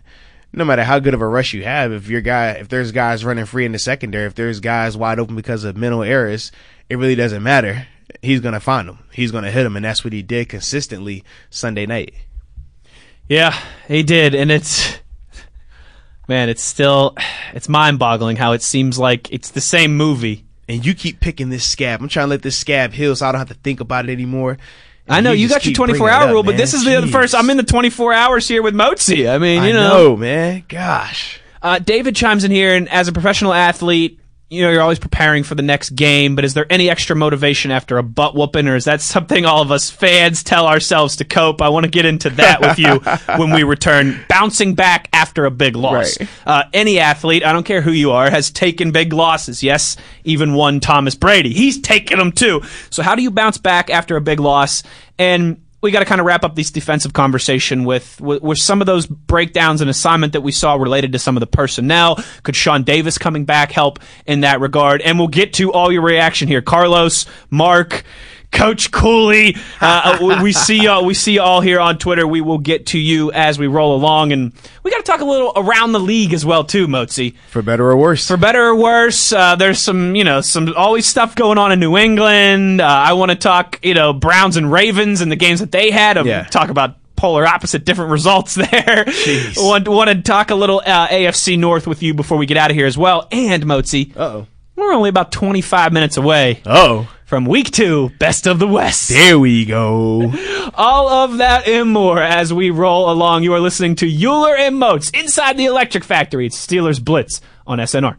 No matter how good of a rush you have, if your guy, if there's guys running free in the secondary, if there's guys wide open because of mental errors, it really doesn't matter. He's gonna find them. He's gonna hit them, and that's what he did consistently Sunday night. Yeah, he did, and it's man, it's still it's mind-boggling how it seems like it's the same movie. And you keep picking this scab. I'm trying to let this scab heal, so I don't have to think about it anymore. I know you, just got your 24 hour up, rule, but this is the first. I'm in the 24 hours here with Mozi. I mean, you I know, know, man. Gosh. Uh, David chimes in here, and as a professional athlete, you know, you're always preparing for the next game, but is there any extra motivation after a butt whooping, or is that something all of us fans tell ourselves to cope? I want to get into that with you when we return. Bouncing back after a big loss. Right. Uh, any athlete, I don't care who you are, has taken big losses. Yes, even one Thomas Brady. He's taken them too. So, how do you bounce back after a big loss? And we got to kind of wrap up this defensive conversation with, with with some of those breakdowns and assignment that we saw related to some of the personnel. Could Sean Davis coming back help in that regard? And we'll get to all your reaction here, Carlos, Mark. Coach Cooley, uh, we- we see y'all. We see you all here on Twitter. We will get to you as we roll along, and we got to talk a little around the league as well, too, Motzi For better or worse. for better or worse, uh, there's some, you know, some always stuff going on in New England. Uh, I want to talk, you know, Browns and Ravens and the games that they had. Um, Yeah. Talk about polar opposite, different results there. want, want to talk a little uh, AFC North with you before we get out of here as well. And Motzi, Uh-oh. we're only about 25 minutes away Oh. From week two, best of the West. There we go. All of that and more as we roll along. You are listening to Uhler and Moats inside the Electric Factory. It's Steelers Blitz on SNR.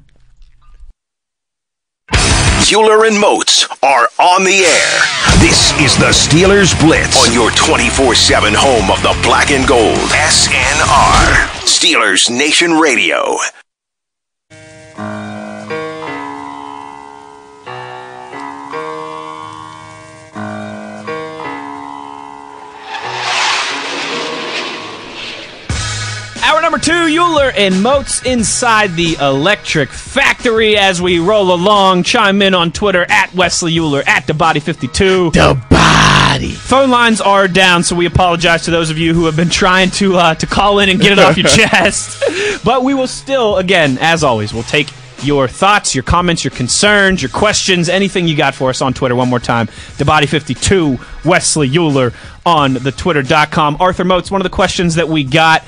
Uhler and Moats are on the air. This is the Steelers Blitz on your 24 7 home of the black and gold. SNR. Steelers Nation Radio. Two, Uhler and Moats inside the Electric Factory as we roll along. Chime in on Twitter at Wesley Uhler at the Body 52. The body. Phone lines are down, so we apologize to those of you who have been trying to uh, to call in and get it off your chest. But we will still, again, as always, we'll take your thoughts, your comments, your concerns, your questions, anything you got for us on Twitter. One more time, the Body 52, Wesley Uhler on the Twitter.com. Arthur Moats, one of the questions that we got.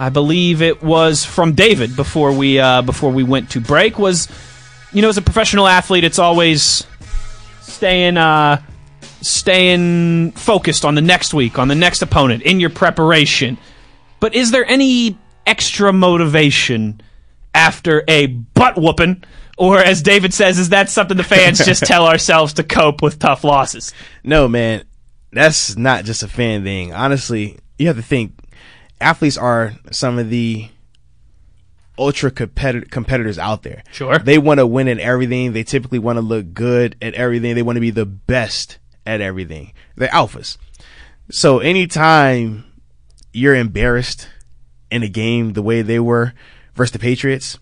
I believe it was from David before we uh, before we went to break. Was you know as a professional athlete, it's always staying uh, staying focused on the next week, on the next opponent, in your preparation. But is there any extra motivation after a butt whooping? Or as David says, is that something the fans just tell ourselves to cope with tough losses? No, man, that's not just a fan thing. Honestly, you have to think athletes are some of the ultra competitive competitors out there. Sure. They want to win at everything. They typically want to look good at everything. They want to be the best at everything. They're alphas. So anytime you're embarrassed in a game the way they were versus the Patriots,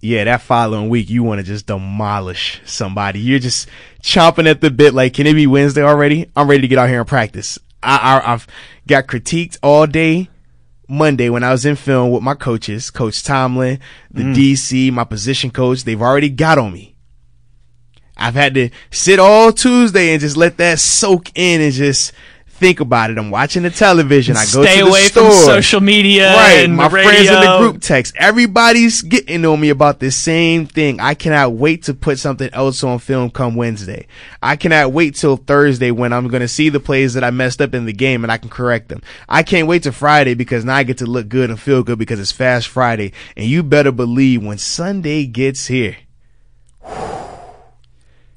yeah, that following week you want to just demolish somebody. You're just chomping at the bit. Like, can it be Wednesday already? I'm ready to get out here and practice. I, I I've got critiqued all day Monday when I was in film with my coaches, Coach Tomlin, the mm. DC, my position coach. They've already got on me. I've had to sit all Tuesday and just let that soak in and just think about it. I'm watching the television. I go Stay to the away store. from social media Right, and my friends in the group text. Everybody's getting on me about the same thing. I cannot wait to put something else on film come Wednesday. I cannot wait till Thursday when I'm going to see the plays that I messed up in the game and I can correct them. I can't wait to Friday because now I get to look good and feel good because it's Fast Friday. And you better believe when Sunday gets here,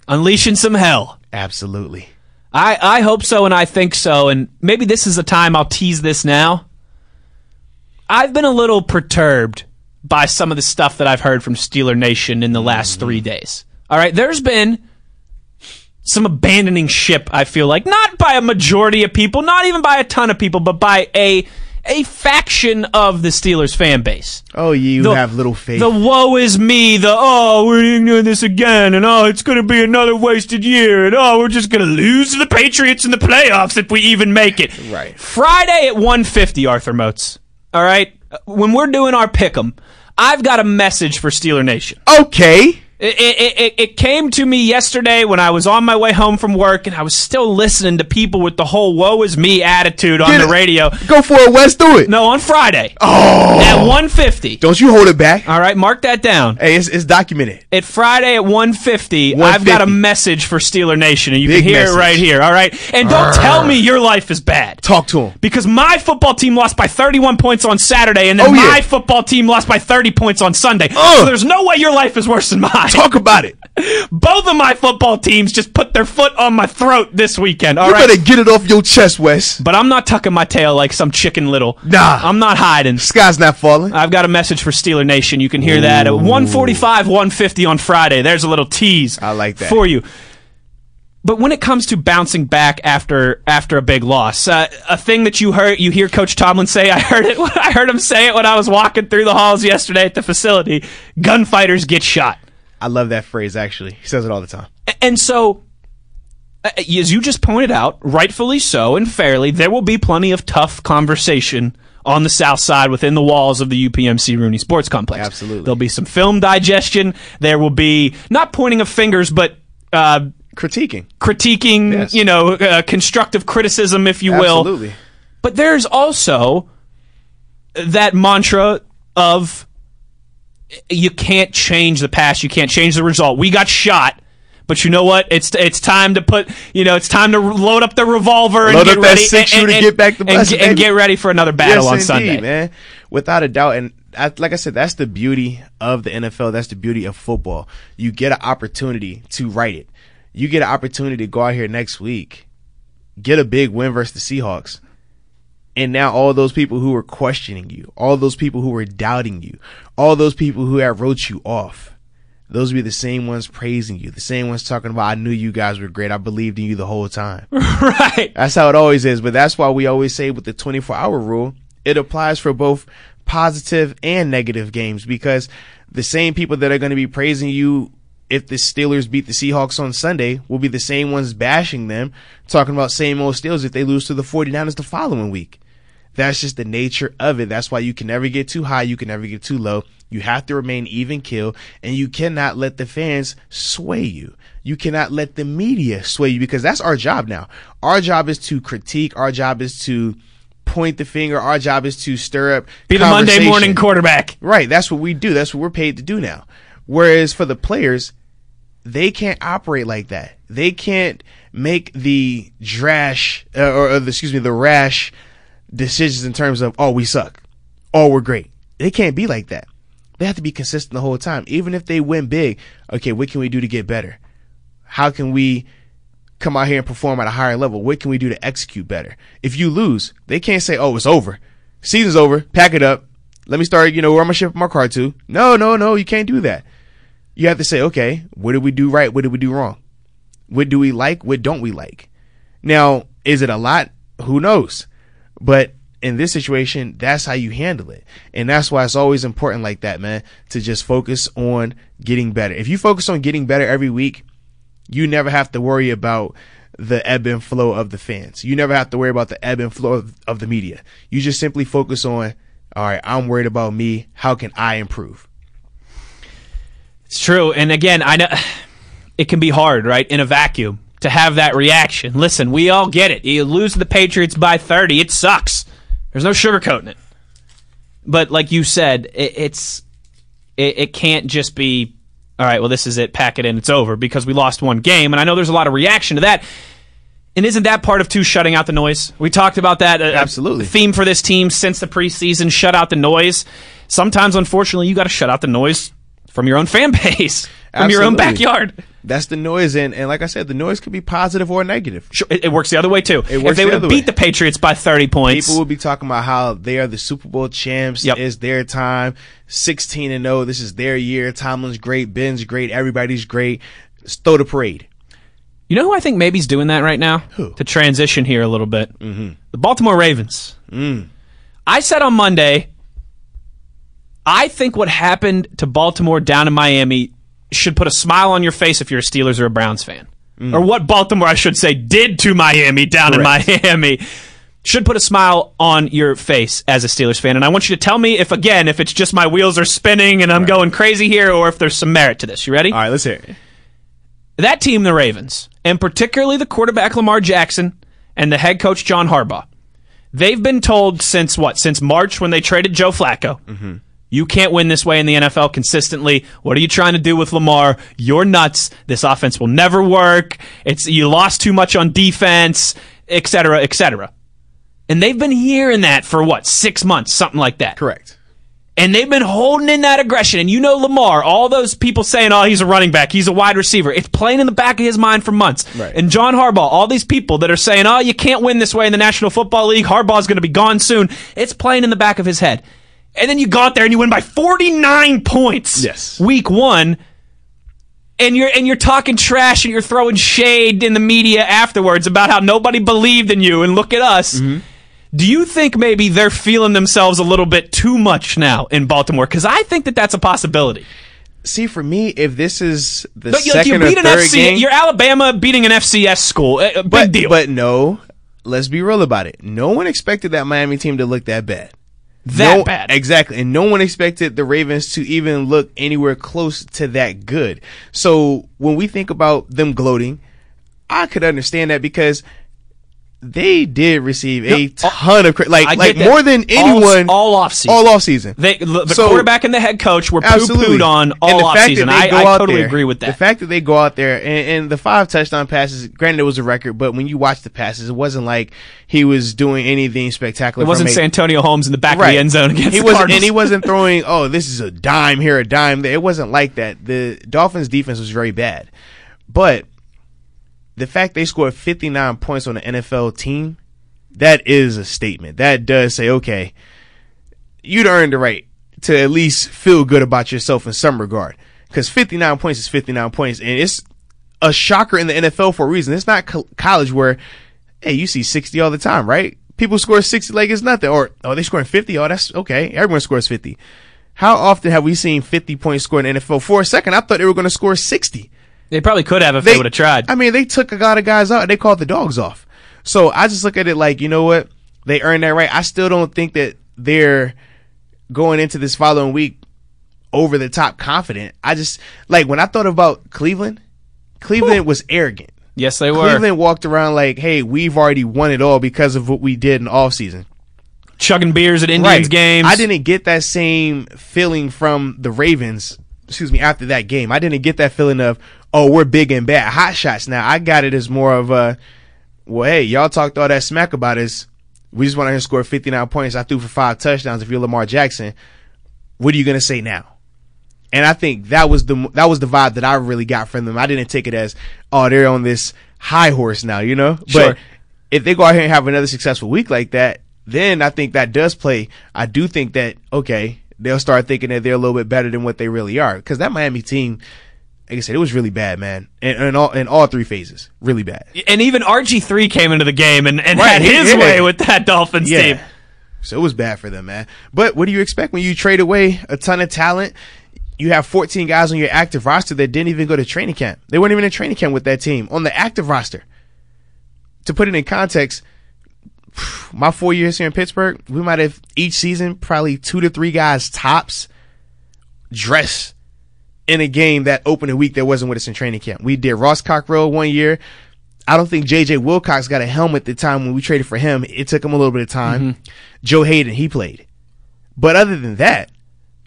Unleashing some hell. absolutely. I, I hope so, and I think so. And maybe this is the time I'll tease this now. I've been a little perturbed by some of the stuff that I've heard from Steeler Nation in the last mm-hmm. three days. All right, there's been some abandoning ship, I feel like. Not by a majority of people, not even by a ton of people, but by a a faction of the Steelers fan base. Oh, you The- have little faith. The woe is me, the oh, we're doing this again, and oh, it's going to be another wasted year, and oh, we're just going to lose to the Patriots in the playoffs if we even make it. Right. Friday at 150, Arthur Moats. All right? Uh, when we're doing our pick 'em, I've got a message for Steeler Nation. okay. It, it, it, it came to me yesterday when I was on my way home from work and I was still listening to people with the whole woe is me attitude on Get the it. radio. Go for it, Wes. Do it. No, on Friday. Oh. At 150. Don't you hold it back. All right, mark that down. Hey, it's, it's documented. At Friday at 150, 150, I've got a message for Steeler Nation, and you Big can hear message. it right here. All right, and don't tell me your life is bad. Talk to him. Because my football team lost by 31 points on Saturday, and then Oh, yeah. my football team lost by 30 points on Sunday. Ugh. So there's no way your life is worse than mine. Talk about it. Both of my football teams just put their foot on my throat this weekend. All You right, better get it off your chest, Wes. but I'm not tucking my tail like some chicken little. Nah. I'm not hiding. Sky's not falling. I've got a message for Steeler Nation. You can hear that at 145, 150 on Friday. There's a little tease. I like that. for you. But when it comes to bouncing back after after a big loss, uh, a thing that you heard you hear Coach Tomlin say, I heard it. I heard him say it when I was walking through the halls yesterday at the facility. Gunfighters get shot, I love that phrase, actually. He says it all the time. and so. As you just pointed out, rightfully so and fairly, there will be plenty of tough conversation on the south side within the walls of the UPMC Rooney Sports Complex. Absolutely. There'll be some film digestion. There will be not pointing of fingers, but uh, Critiquing. critiquing, Yes. you know, uh, constructive criticism, if you will. Absolutely. But there's also that mantra of you can't change the past, you can't change the result. We got shot. But you know what? It's it's time to put you know it's time to load up the revolver and Load get up that ready six and, shooter, and- get back the and, get- and get ready for another battle on yes, Sunday. man. Without a doubt, and I, like I said, that's the beauty of the NFL. That's the beauty of football. You get an opportunity to write it. You get an opportunity to go out here next week, get a big win versus the Seahawks, and now all those people who were questioning you, all those people who were doubting you, all those people who had wrote you off. Those will be the same ones praising you, the same ones talking about, I knew you guys were great. I believed in you the whole time. right. That's how it always is. But that's why we always say with the 24 hour rule, it applies for both positive and negative games because the same people that are going to be praising you if the Steelers beat the Seahawks on Sunday will be the same ones bashing them, talking about same old Steelers if they lose to the 49ers the following week. That's just the nature of it. That's why you can never get too high. You can never get too low. You have to remain even kill and you cannot let the fans sway you. You cannot let the media sway you because that's our job now. Our job is to critique. Our job is to point the finger. Our job is to stir up. Be the Monday morning quarterback. Right. That's what we do. That's what we're paid to do now. Whereas for the players, they can't operate like that. They can't make the drash, uh, or, or the, excuse me, the rash decisions in terms of, oh, we suck. Oh, we're great. They can't be like that. They have to be consistent the whole time. Even if they win big, okay, what can we do to get better? How can we come out here and perform at a higher level? What can we do to execute better? If you lose, they can't say, oh, it's over. Season's over. Pack it up. Let me start, you know, where I'm to ship my car to. No, no, no, you can't do that. You have to say, okay, what did we do right? What did we do wrong? What do we like? What don't we like? Now, is it a lot? Who knows? But in this situation, that's how you handle it. And that's why it's always important like that, man, to just focus on getting better. If you focus on getting better every week, you never have to worry about the ebb and flow of the fans. You never have to worry about the ebb and flow of, of the media. You just simply focus on, all right, I'm worried about me. How can I improve? It's true. And again, I know it can be hard, right? In a vacuum. To have that reaction. Listen, we all get it. You lose the Patriots by 30, it sucks. There's no sugarcoating it. But like you said, it, it's it, it can't just be all right. Well, this is it. Pack it in. It's over because we lost one game, and I know there's a lot of reaction to that. And isn't that part of two shutting out the noise? We talked about that. Uh, a, Absolutely. Theme for this team since the preseason: shut out the noise. Sometimes, unfortunately, you got to shut out the noise from your own fan base, from your own backyard. That's the noise, and, and like I said, the noise could be positive or negative. Sure, it, it works the other way too. It if they the would have beat way. the Patriots by 30 points, People would be talking about how they are the Super Bowl champs. Yep. It's their time. 16 and 0. This is their year. Tomlin's great. Ben's great. Everybody's great. Let's throw the parade. You know who I think maybe is doing that right now? Who? To transition here a little bit. Mm-hmm. The Baltimore Ravens. Mm. I said on Monday, I think what happened to Baltimore down in Miami should put a smile on your face if you're a Steelers or a Browns fan. Mm. Or what Baltimore, I should say, did to Miami down Correct. in Miami should put a smile on your face as a Steelers fan. And I want you to tell me if, again, if it's just my wheels are spinning and I'm going crazy here or if there's some merit to this. You ready? All right, let's hear it. that team, the Ravens, and particularly the quarterback Lamar Jackson and the head coach John Harbaugh, they've been told since what? Since March when they traded Joe Flacco. Mm-hmm. You can't win this way in the NFL consistently. What are you trying to do with Lamar? You're nuts. This offense will never work. It's you lost too much on defense, et cetera, et cetera. And they've been hearing that for what, six months, something like that. Correct. And they've been holding in that aggression. And you know Lamar, all those people saying, oh, he's a running back, he's a wide receiver. It's playing in the back of his mind for months. Right. And John Harbaugh, all these people that are saying, oh, you can't win this way in the National Football League, Harbaugh's going to be gone soon. It's playing in the back of his head. And then you got there and you win by 49 points. Yes. Week one. And you're and you're talking trash and you're throwing shade in the media afterwards about how nobody believed in you and look at us. Mm-hmm. Do you think maybe they're feeling themselves a little bit too much now in Baltimore? Because I think that that's a possibility. See, for me, if this is the But second you or beat an third FC, game, you're Alabama beating an FCS school. A, a big but, deal. But no, let's be real about it. No one expected that Miami team to look that bad. That no, bad. Exactly. And no one expected the Ravens to even look anywhere close to that good. So when we think about them gloating, I could understand that because they did receive a oh, ton of credit, like like that. more than All- anyone all offseason. all off season. They, the So- quarterback and the head coach were poo pooed on all offseason. that I, I totally there- agree with that. The fact that they go out there and, and the five touchdown passes, granted it was a record, but when you watch the passes, it wasn't like he was doing anything spectacular. it wasn't Santonio Holmes in the back of the end zone against he the wasn't, Cardinals. and he wasn't throwing. Oh, this is a dime here, a dime there. It wasn't like that. The Dolphins' defense was very bad, but the fact they scored 59 points on an NFL team, that is a statement. That does say, okay, you'd earned the right to at least feel good about yourself in some regard. Because 59 points is 59 points, and it's a shocker in the NFL for a reason. It's not co- college where, hey, you see 60 all the time, right? People score 60 like it's nothing. Or, oh, they scoring 50. Oh, that's okay. Everyone scores 50. How often have we seen 50 points scored in the NFL? For a second, I thought they were going to score 60. They probably could have if they, would have tried. I mean, they took a lot of guys out. They called the dogs off. So I just look at it like, you know what? They earned that right. I still don't think that they're going into this following week over the top confident. I just like when I thought about Cleveland, Cleveland was arrogant. yes, they were. Cleveland walked around like, hey, we've already won it all because of what we did in the offseason. Chugging beers at Indians games. I didn't get that same feeling from the Ravens. Excuse me. After that game, I didn't get that feeling of oh we're big and bad, hot shots. Now I got it as more of a well, hey, y'all talked all that smack about us. We just went out here and scored 59 points. I threw for five touchdowns. If you're Lamar Jackson, what are you gonna say now? And I think that was the that was the vibe that I really got from them. I didn't take it as oh they're on this high horse now, you know. Sure. But if they go out here and have another successful week like that, then I think that does play. I do think that okay, they'll start thinking that they're a little bit better than what they really are. Because that Miami team, like I said, it was really bad, man, in, in all in all three phases, really bad. and even RG3 came into the game and, and Right, had his did. way with that Dolphins team. So it was bad for them, man. But what do you expect when you trade away a ton of talent? You have 14 guys on your active roster that didn't even go to training camp. They weren't even in training camp with that team on the active roster. To put it in context, my four years here in Pittsburgh, we might have each season probably two to three guys tops dress in a game that opened a week that wasn't with us in training camp. We did Ross Cockrell one year. I don't think JJ Wilcox got a helmet at the time when we traded for him. It took him a little bit of time. Mm-hmm. Joe Haden, he played. But other than that,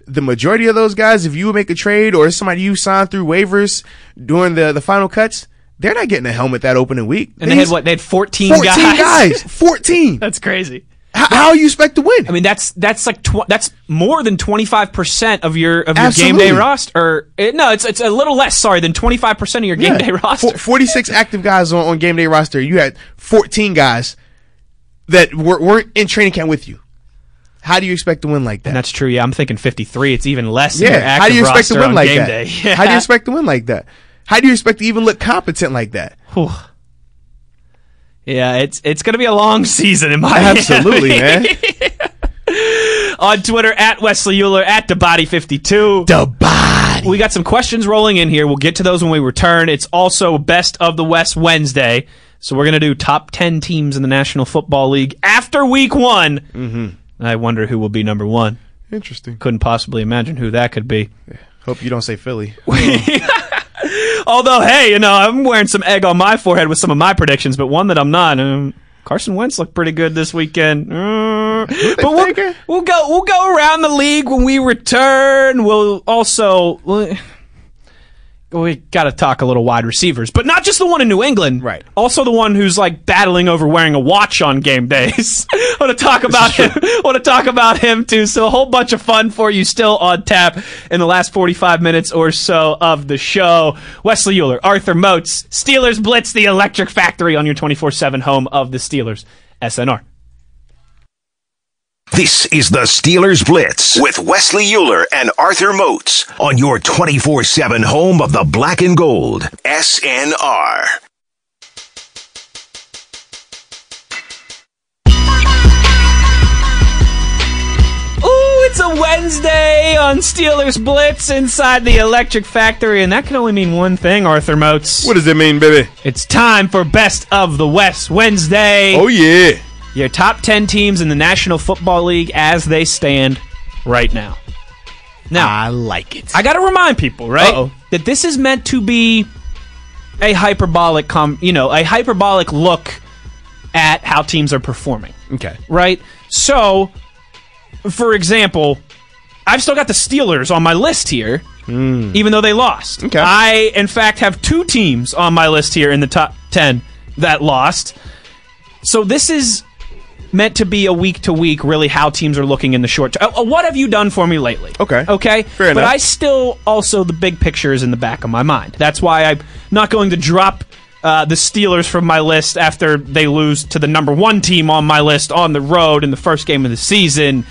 the majority of those guys, if you make a trade or somebody you signed through waivers during the, the final cuts, they're not getting a helmet that opening week. And they had what? They had 14, 14 guys. guys. 14. That's crazy. How, how you expect to win? I mean, that's that's like tw- that's more than twenty five percent of your of your Absolutely. game day roster. Or no, it's it's a little less. Sorry, than twenty five percent of your game Yeah. day roster. Fo- 46 active guys on, on game day roster. You had 14 guys that were, weren't in training camp with you. How do you expect to win like that? and that's true. Yeah, I'm thinking fifty three. It's even less. than your yeah. How do you expect to win like game that? Day. How do you expect to win like that? How do you expect to even look competent like that? Whew. Yeah, it's it's going to be a long season in my Absolutely, man. on Twitter at Wesley Uhler at Debody52. The body. We got some questions rolling in here. We'll get to those when we return. It's also Best of the West Wednesday. So we're going to do top 10 teams in the National Football League after week one. Mm-hmm. I wonder who will be number one. Interesting. Couldn't possibly imagine who that could be. Hope you don't say Philly. Although, hey, you know, I'm wearing some egg on my forehead with some of my predictions, but one that I'm not. Um, Carson Wentz looked pretty good this weekend. Uh, but we'll, we'll go we'll go around the league when we return. We'll also we'll, we got to talk a little wide receivers, but not just the one in New England. Right. Also the one who's like battling over wearing a watch on game days. I want to talk about him. want to talk about him too. So a whole bunch of fun for you still on tap in the last 45 minutes or so of the show. Wesley Uhler, Arthur Moats, Steelers Blitz, the Electric Factory on your 24/7 home of the Steelers. SNR. This is the Steelers Blitz with Wesley Uhler and Arthur Moats on your 24 7 home of the black and gold. SNR. Ooh, it's a Wednesday on Steelers Blitz inside the Electric Factory, and that can only mean one thing, Arthur Moats. What does it mean, baby? It's time for Best of the West Wednesday. Oh, yeah. Your top 10 teams in the National Football League as they stand right now. Now, I like it. I got to remind people, right, Uh-oh. that this is meant to be a hyperbolic, com- you know, a hyperbolic look at how teams are performing okay. right? So, for example, I've still got the Steelers on my list here, hmm. even though they lost. Okay. I, in fact, have two teams on my list here in the top 10 that lost. So, this is meant to be a week to week, really, how teams are looking in the short term. Uh, what have you done for me lately? Okay. Okay. Fair but enough. I still also, the big picture is in the back of my mind. That's why I'm not going to drop. Uh, the Steelers from my list after they lose to the number one team on my list on the road in the first game of the season.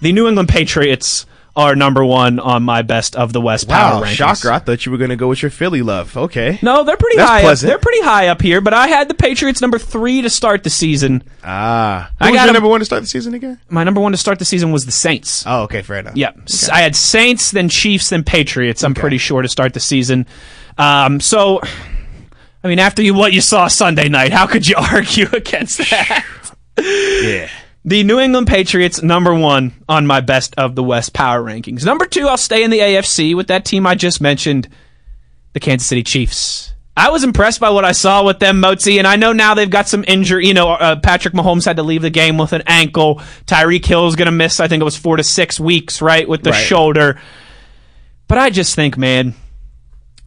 The New England Patriots are number one on my best of the West power Wow, rankings. shocker. I thought you were going to go with your Philly love. Okay. No, they're pretty That's high. Up. They're pretty high up here, but I had the Patriots number three to start the season. Ah. I Who was got number one to start the season again? My number one to start the season was the Saints. Oh, okay. Fair enough. Yeah, I had Saints, then Chiefs, then Patriots. I'm pretty sure to start the season. Um, so, I mean, after you what you saw Sunday night, how could you argue against that? Yeah. The New England Patriots, number one on my best of the West power rankings. Number two, I'll stay in the AFC with that team I just mentioned, the Kansas City Chiefs. I was impressed by what I saw with them, Mozi, and I know now they've got some injury. You know, uh, Patrick Mahomes had to leave the game with an ankle. Tyreek Hill's going to miss, I think it was four to six weeks, right, with the Right. shoulder. But I just think, man,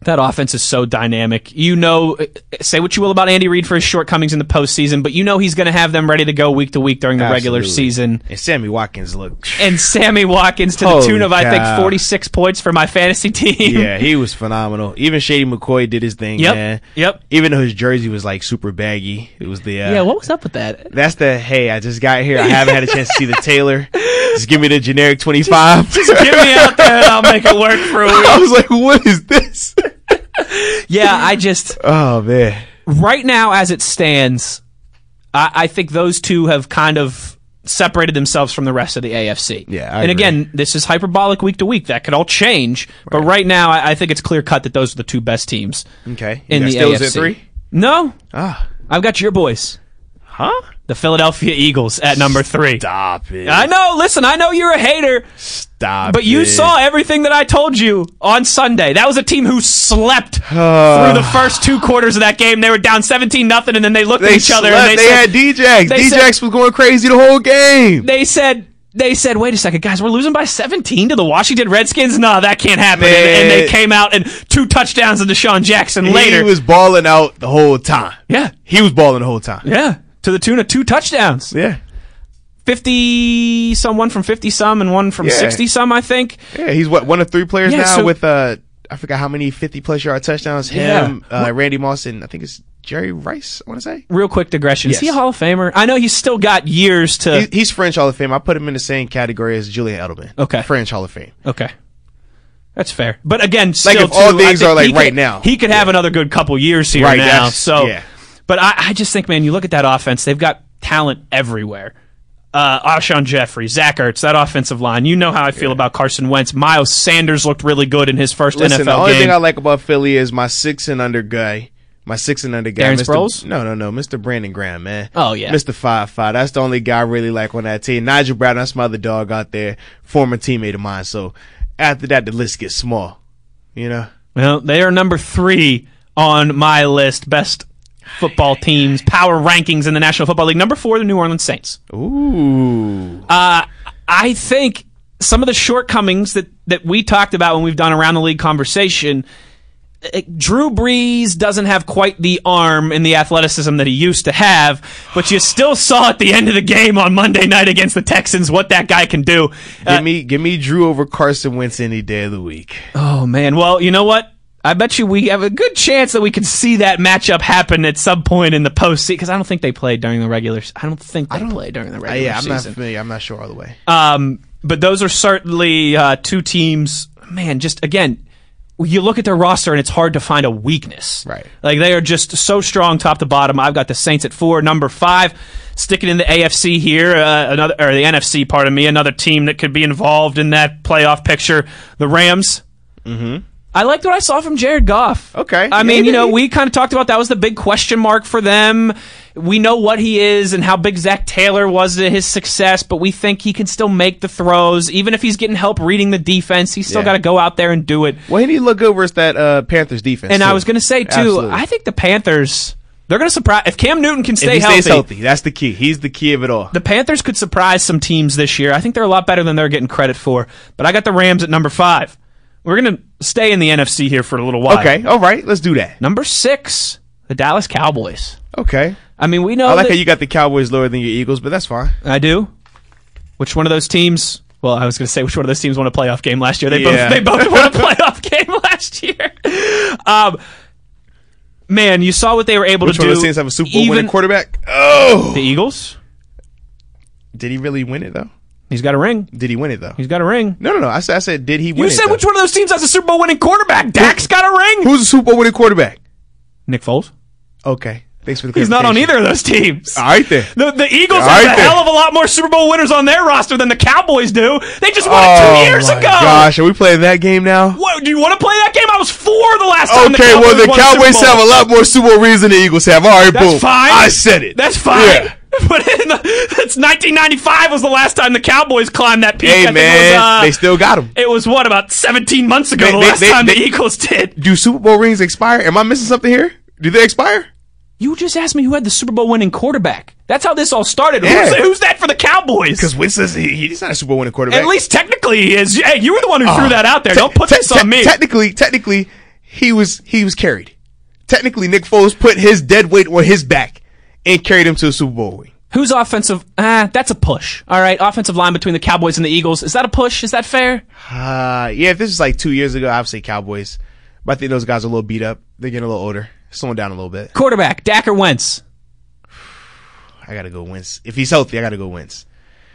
that offense is so dynamic. You know, uh, say what you will about Andy Reid for his shortcomings in the postseason, but you know he's going to have them ready to go week to week during the regular season. And Sammy Watkins looked. And Sammy Watkins to the tune of, I think, 46 points for my fantasy team. Yeah, he was phenomenal. Even Shady McCoy did his thing, Yep. man. Yep. Even though his jersey was like super baggy, it was the uh, Yeah, what was up with that? That's the hey, I just got here. I haven't had a chance to see the tailor. Just give me the generic twenty five. Just Get me out there and I'll make it work for a week. I was like, what is this? Yeah, I just, Oh man. right now as it stands, I, I think those two have kind of separated themselves from the rest of the AFC. Yeah, I and agree. again, this is hyperbolic week to week. That could all change. But right now, I, I think it's clear cut that those are the two best teams Okay. You in the AFC. three? No, Ah. I've got your boys. Huh? The Philadelphia Eagles at number three. Stop it. I know. Listen, I know you're a hater, Stop but you it. saw everything that I told you on Sunday. That was a team who slept through the first two quarters of that game. They were down 17 nothing, and then they looked at each other slept. and They, they, said, had DJX. they DJX said- was going crazy the whole game. they said they said, wait a second, guys, we're losing by 17 to the Washington Redskins. No, that can't happen. And, and they came out and two touchdowns to DeSean Jackson later. He was balling out the whole time. yeah, He was balling the whole time. yeah, to the tune of two touchdowns. Yeah. 50 some, one from 50 some, and one from Yeah. 60 some, I think. Yeah, he's what one of three players Yeah, now so- with uh I forgot how many fifty plus yard touchdowns. Him, uh, Randy Moss, and I think it's Jerry Rice. I want to say Real quick digression. Is he a Yes. Hall of Famer? I know he's still got years to. He- he's French Hall of Fame. I put him in the same category as Julian Edelman. Okay. French Hall of Fame. Okay. That's fair. But again, still if all too, I things think are, like, he right could- now. He could have another good couple years here Right, now. that's- So, yeah. But I, I just think, man, you look at that offense, they've got talent everywhere. Uh, Alshon Jeffery, Zach Ertz, that offensive line. You know how I feel about Carson Wentz. Miles Sanders looked really good in his first Listen, the only game. thing I like about Philly is my six and under guy. My six and under guy, Darren Mr. Sproles? No, no, no, Mr. Brandon Graham, man. Oh, yeah. Mr. Five Five. That's the only guy I really like on that team. Nigel Bradham, that's my other dog out there, former teammate of mine. So after that, the list gets small. You know. well, they are number three on my list. Best football teams, power rankings in the National Football League. Number four, the New Orleans Saints. Ooh. Uh, I think some of the shortcomings that, that we talked about when we've done around the league conversation. eh, Drew Brees doesn't have quite the arm and the athleticism that he used to have, but you still saw at the end of the game on Monday night against the Texans what that guy can do. Uh, give me, give me Drew over Carson Wentz any day of the week. oh man, well you know what? I bet you we have a good chance that we could see that matchup happen at some point in the postseason because I don't think they played during the regular. I don't think they played during the Uh, regular yeah, I'm not familiar. I'm not sure all the way. Um, but those are certainly uh, two teams. Man, just again, you look at their roster and it's hard to find a weakness. Right. Like they are just so strong top to bottom. I've got the Saints at four, number five. Sticking in the AFC here, uh, another or the NFC, pardon me, another team that could be involved in that playoff picture. The Rams. Mm-hmm. I liked what I saw from Jared Goff. Okay. I mean, you know, we kind of talked about that was the big question mark for them. We know what he is and how big Zac Taylor was to his success, but we think he can still make the throws. Even if he's getting help reading the defense, he's still Yeah. got to go out there and do it. Well, he need to look over at that uh, Panthers defense. And I was going to say, too, Absolutely. I think the Panthers, they're going to surprise. If Cam Newton can stay he healthy, healthy, that's the key. He's the key of it all. the Panthers could surprise some teams this year. I think they're a lot better than they're getting credit for. But I got the Rams at number five. We're going to stay in the NFC here for a little while. Okay, all right, let's do that. Number six, the Dallas Cowboys. Okay. I mean, we know I like that- how you got the Cowboys lower than your Eagles, but that's fine. I do. Which one of those teams? Well, I was going to say which one of those teams won a playoff game last year. They Yeah. both they both won a playoff game last year. Um, man, you saw what they were able Which to one do. of those teams have a Super Bowl Even winning quarterback? Oh, The Eagles. did he really win it though? He's got a ring. Did he win it though? He's got a ring. No, no, no. I said, I said, did he win it? You it? said though? which one of those teams has a Super Bowl winning quarterback? Dak's got a ring. Who's a Super Bowl winning quarterback? Nick Foles. Okay, thanks for the. He's not on either of those teams. All right then. The, the Eagles All have right a then. hell of a lot more Super Bowl winners on their roster than the Cowboys do. They just won oh it two oh, years my ago. gosh, are we playing that game now? What, do you want to play that game? I was four the last time. Okay, well the won a Super Cowboys have a lot more Super Bowl rings than the Eagles have. All right, That's boom. fine. I said it. That's fine. Yeah. But in the, it's 1995 was the last time the Cowboys climbed that peak. Hey man, was, uh, they still got them. it was what about 17 months ago They- the they- last they- time the Eagles did. Do Super Bowl rings expire? Am I missing something here? Do they expire? You just asked me who had the Super Bowl winning quarterback. That's how this all started. Yeah. Who's, who's that for the Cowboys? Because Wentz says he, he's not a Super Bowl winning quarterback. At least technically he is. Hey, you were the one who threw Oh. that out there. Te- Don't put te- this te- on me. Technically, technically, he was he was carried. Technically, Nick Foles put his dead weight on his back and carried him to a Super Bowl win. Who's offensive? Ah, that's a push. All right, offensive line between the Cowboys and the Eagles. Is that a push? Is that fair? Uh, yeah, if this is like two years ago, I'd say Cowboys. But I think those guys are a little beat up. They're getting a little older. Slowing down a little bit. Quarterback, Dak or Wentz? I gotta go Wentz. If he's healthy, I gotta go Wentz.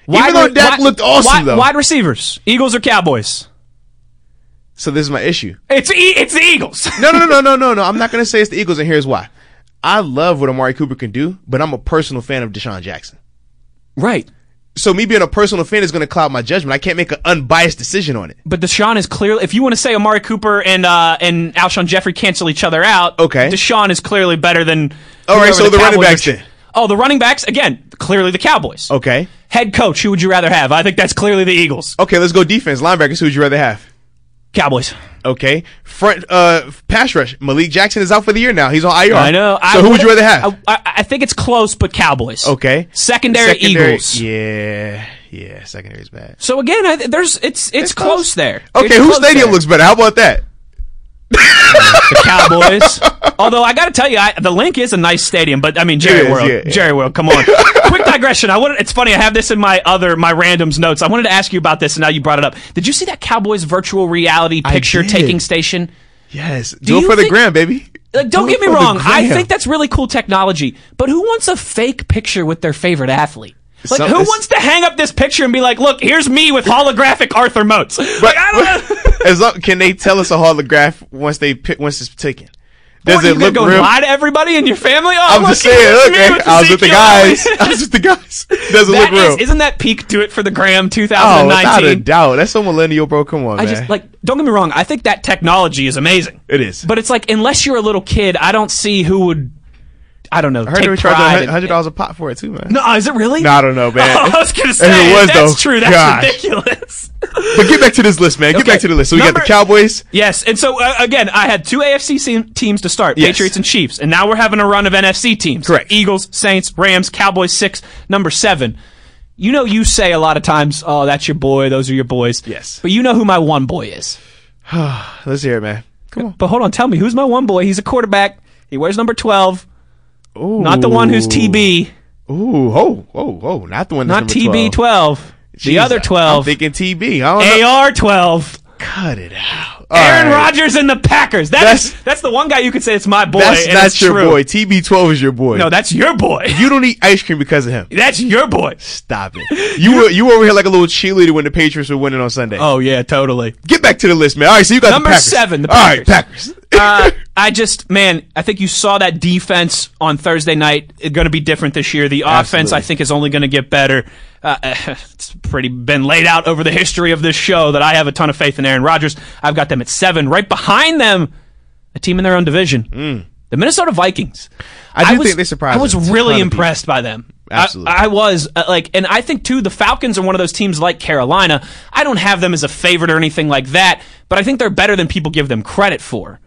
Wide Even though re- Dak wide- looked awesome, wide, though. Wide receivers, Eagles or Cowboys? So this is my issue. It's e- it's the Eagles. No, no, no, no, no, no. I'm not gonna say it's the Eagles, and here's why. I love what Amari Cooper can do, but I'm a personal fan of DeSean Jackson. right, So me being a personal fan is gonna cloud my judgment. I can't make an unbiased decision on it. but DeSean is clearly. If you want to say Amari Cooper and uh, and Alshon Jeffery cancel each other out, Okay. DeSean is clearly better than. All right, so the running backs then. Oh, the running backs again. Clearly the Cowboys. Okay. Head coach. Who would you rather have? I think that's clearly the Eagles. Okay, let's go defense. Linebackers, who would you rather have? Cowboys. Okay. Front uh pass rush. Malik Jackson is out for the year now. He's on IR. I know. So I who would you rather have? I, I, I think it's close, but Cowboys. okay. Secondary, Eagles. Yeah. Yeah, secondary's bad. So again, I, there's it's it's, It's close. close. there. Okay, whose stadium there. looks better? How about that? The Cowboys. Although I got to tell you, I, the Linc is a nice stadium, but I mean Jerry It is, World, yeah, yeah. Jerry World. Come on. Quick digression. I wanted. It's funny. I have this in my other my randoms notes. I wanted to ask you about this, and now you brought it up. Did you see that Cowboys virtual reality picture taking station? Yes. Do, it you for the gram, baby. Like, don't Do get me wrong. I think that's really cool technology. But who wants a fake picture with their favorite athlete? Like, Some- who wants to hang up this picture and be like, "Look, here's me with holographic Arthur Moats." Like, I don't know. as long, can they tell us a holograph once they pick, once it's taken? Does What, it look go real? lie to everybody in your family? Oh, I'm look, just saying. Look, man, I was with the guys. I was with the guys. Doesn't look real. is, isn't that peak do it for the gram oh, 2019? without a doubt. That's so millennial, bro. Come on, I man. just like don't get me wrong, I think that technology is amazing. it is. But it's like unless you're a little kid, I don't see who would I don't know, I heard they were charging hundred dollars a pop for it too, man. No, is it really? No, I don't know, man. Oh, I was gonna If say it was, that's though, true. That's gosh. ridiculous. But get back to this list, man. Get Okay. back to the list. So we got the Cowboys. yes, and so uh, again, I had two AFC teams to start: Yes. Patriots and Chiefs, and now we're having a run of NFC teams. Correct. Eagles, Saints, Rams, Cowboys. Six, number seven. You know, you say a lot of times, "Oh, that's your boy. Those are your boys." Yes. But you know who my one boy is. Let's hear it, man. Come on. But hold on, tell me who's my one boy? He's a quarterback. He wears number twelve. Ooh. Not the one who's TB. Ooh, oh, oh, oh, not the one. Not that's TB 12. The other I'm 12. thinking TB. I don't. AR 12. Cut it out. Aaron All right. Rodgers and the Packers. That That's- is- that's the one guy you could say it's my boy. That's it's your true. boy. TB12 is your boy. No, that's your boy. you don't eat ice cream because of him. That's your boy. Stop it. You were you were over here like a little cheerleader when the Patriots were winning on Sunday. Oh yeah, totally. Get back to the list, man. All right, so you got Number the Packers. seven, the All right, Packers. Uh, I just, man, I think you saw that defense on Thursday night. Going to be different this year. The offense, I think, is only going to get better. Uh, it's pretty been laid out over the history of this show that I have a ton of faith in Aaron Rodgers. I've got them at seven. Right behind them, a team in their own division, the Minnesota Vikings. Mm. I do was, think they surprised I was really impressed by them. I- Absolutely. I, was uh, like, and I think too, the Falcons are one of those teams like Carolina. I don't have them as a favorite or anything like that, but I think they're better than people give them credit for.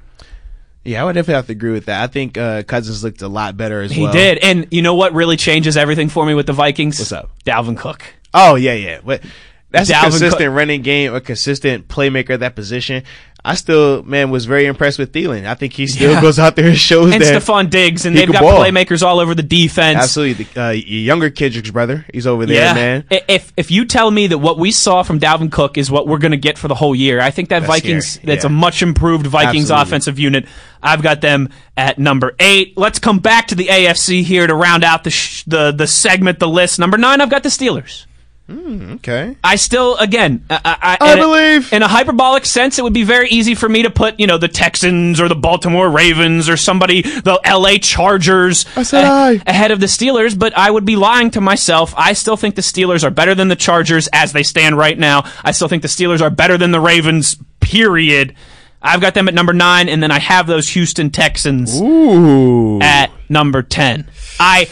Yeah, I would definitely have to agree with that. I think uh, Cousins looked a lot better as He well. He did, and you know what really changes everything for me with the Vikings? What's up? Dalvin Cook. Oh yeah, yeah. But that's Dalvin a consistent Cook- running game, a consistent playmaker at that position. I still, man, was very impressed with Thielen. I think he still Yeah. goes out there and shows And that. Stefon Diggs, and they've got ball. playmakers all over the defense. Absolutely, the uh, younger Kendrick's brother, he's over there, Yeah, man. If if you tell me that what we saw from Dalvin Cook is what we're going to get for the whole year, I think that That's Vikings scary, that's a much improved Vikings Absolutely. offensive unit. I've got them at number eight. Let's come back to the AFC here to round out the sh- the the segment, the list. Number nine, I've got the Steelers. Hmm, okay, I still, again, I, I, I in a- believe. in a hyperbolic sense, it would be very easy for me to put, you know, the Texans or the Baltimore Ravens or somebody, the LA Chargers, I said eh, a- I. ahead of the Steelers. But I would be lying to myself. I still think the Steelers are better than the Chargers as they stand right now. I still think the Steelers are better than the Ravens. Period. I've got them at number nine, and then I have those Houston Texans Ooh, at number 10. I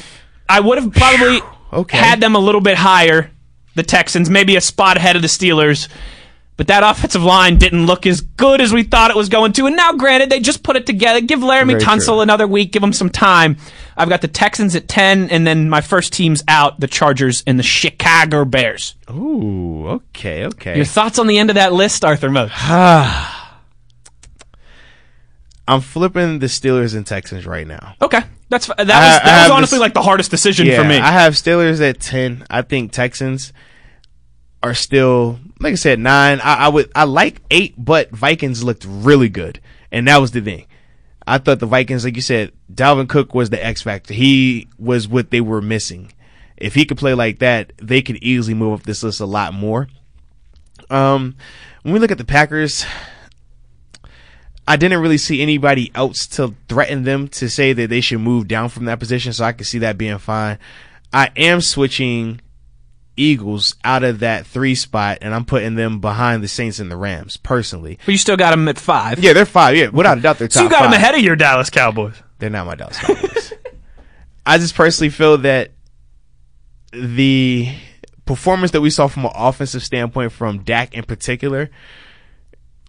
I would have probably Okay. had them a little bit higher, the Texans, maybe a spot ahead of the Steelers. But that offensive line didn't look as good as we thought it was going to. And now, granted, they just put it together. Give Laremy Very Tunsil true. another week. Give him some time. I've got the Texans at 10, and then my first team's out, the Chargers and the Chicago Bears. ooh, okay, okay. Your thoughts on the end of that list, Arthur Moats? Ah, I'm flipping the Steelers and Texans right now. Okay. That's that was, I that was honestly this- like the hardest decision Yeah, for me. I have Steelers at ten. I think Texans are still, like I said, nine. I, I would, I like eight, but Vikings looked really good, and that was the thing. I thought the Vikings, like you said, Dalvin Cook was the X factor. He was what they were missing. If he could play like that, they could easily move up this list a lot more. Um, when we look at the Packers, I didn't really see anybody else to threaten them to say that they should move down from that position, so I could see that being fine. I am switching Eagles out of that three spot, and I'm putting them behind the Saints and the Rams, personally. but you still got them at five. Yeah, they're five. Yeah, without a doubt, they're top so you got them ahead of your Dallas Cowboys. They're not my Dallas Cowboys. I just personally feel that the performance that we saw from an offensive standpoint from Dak in particular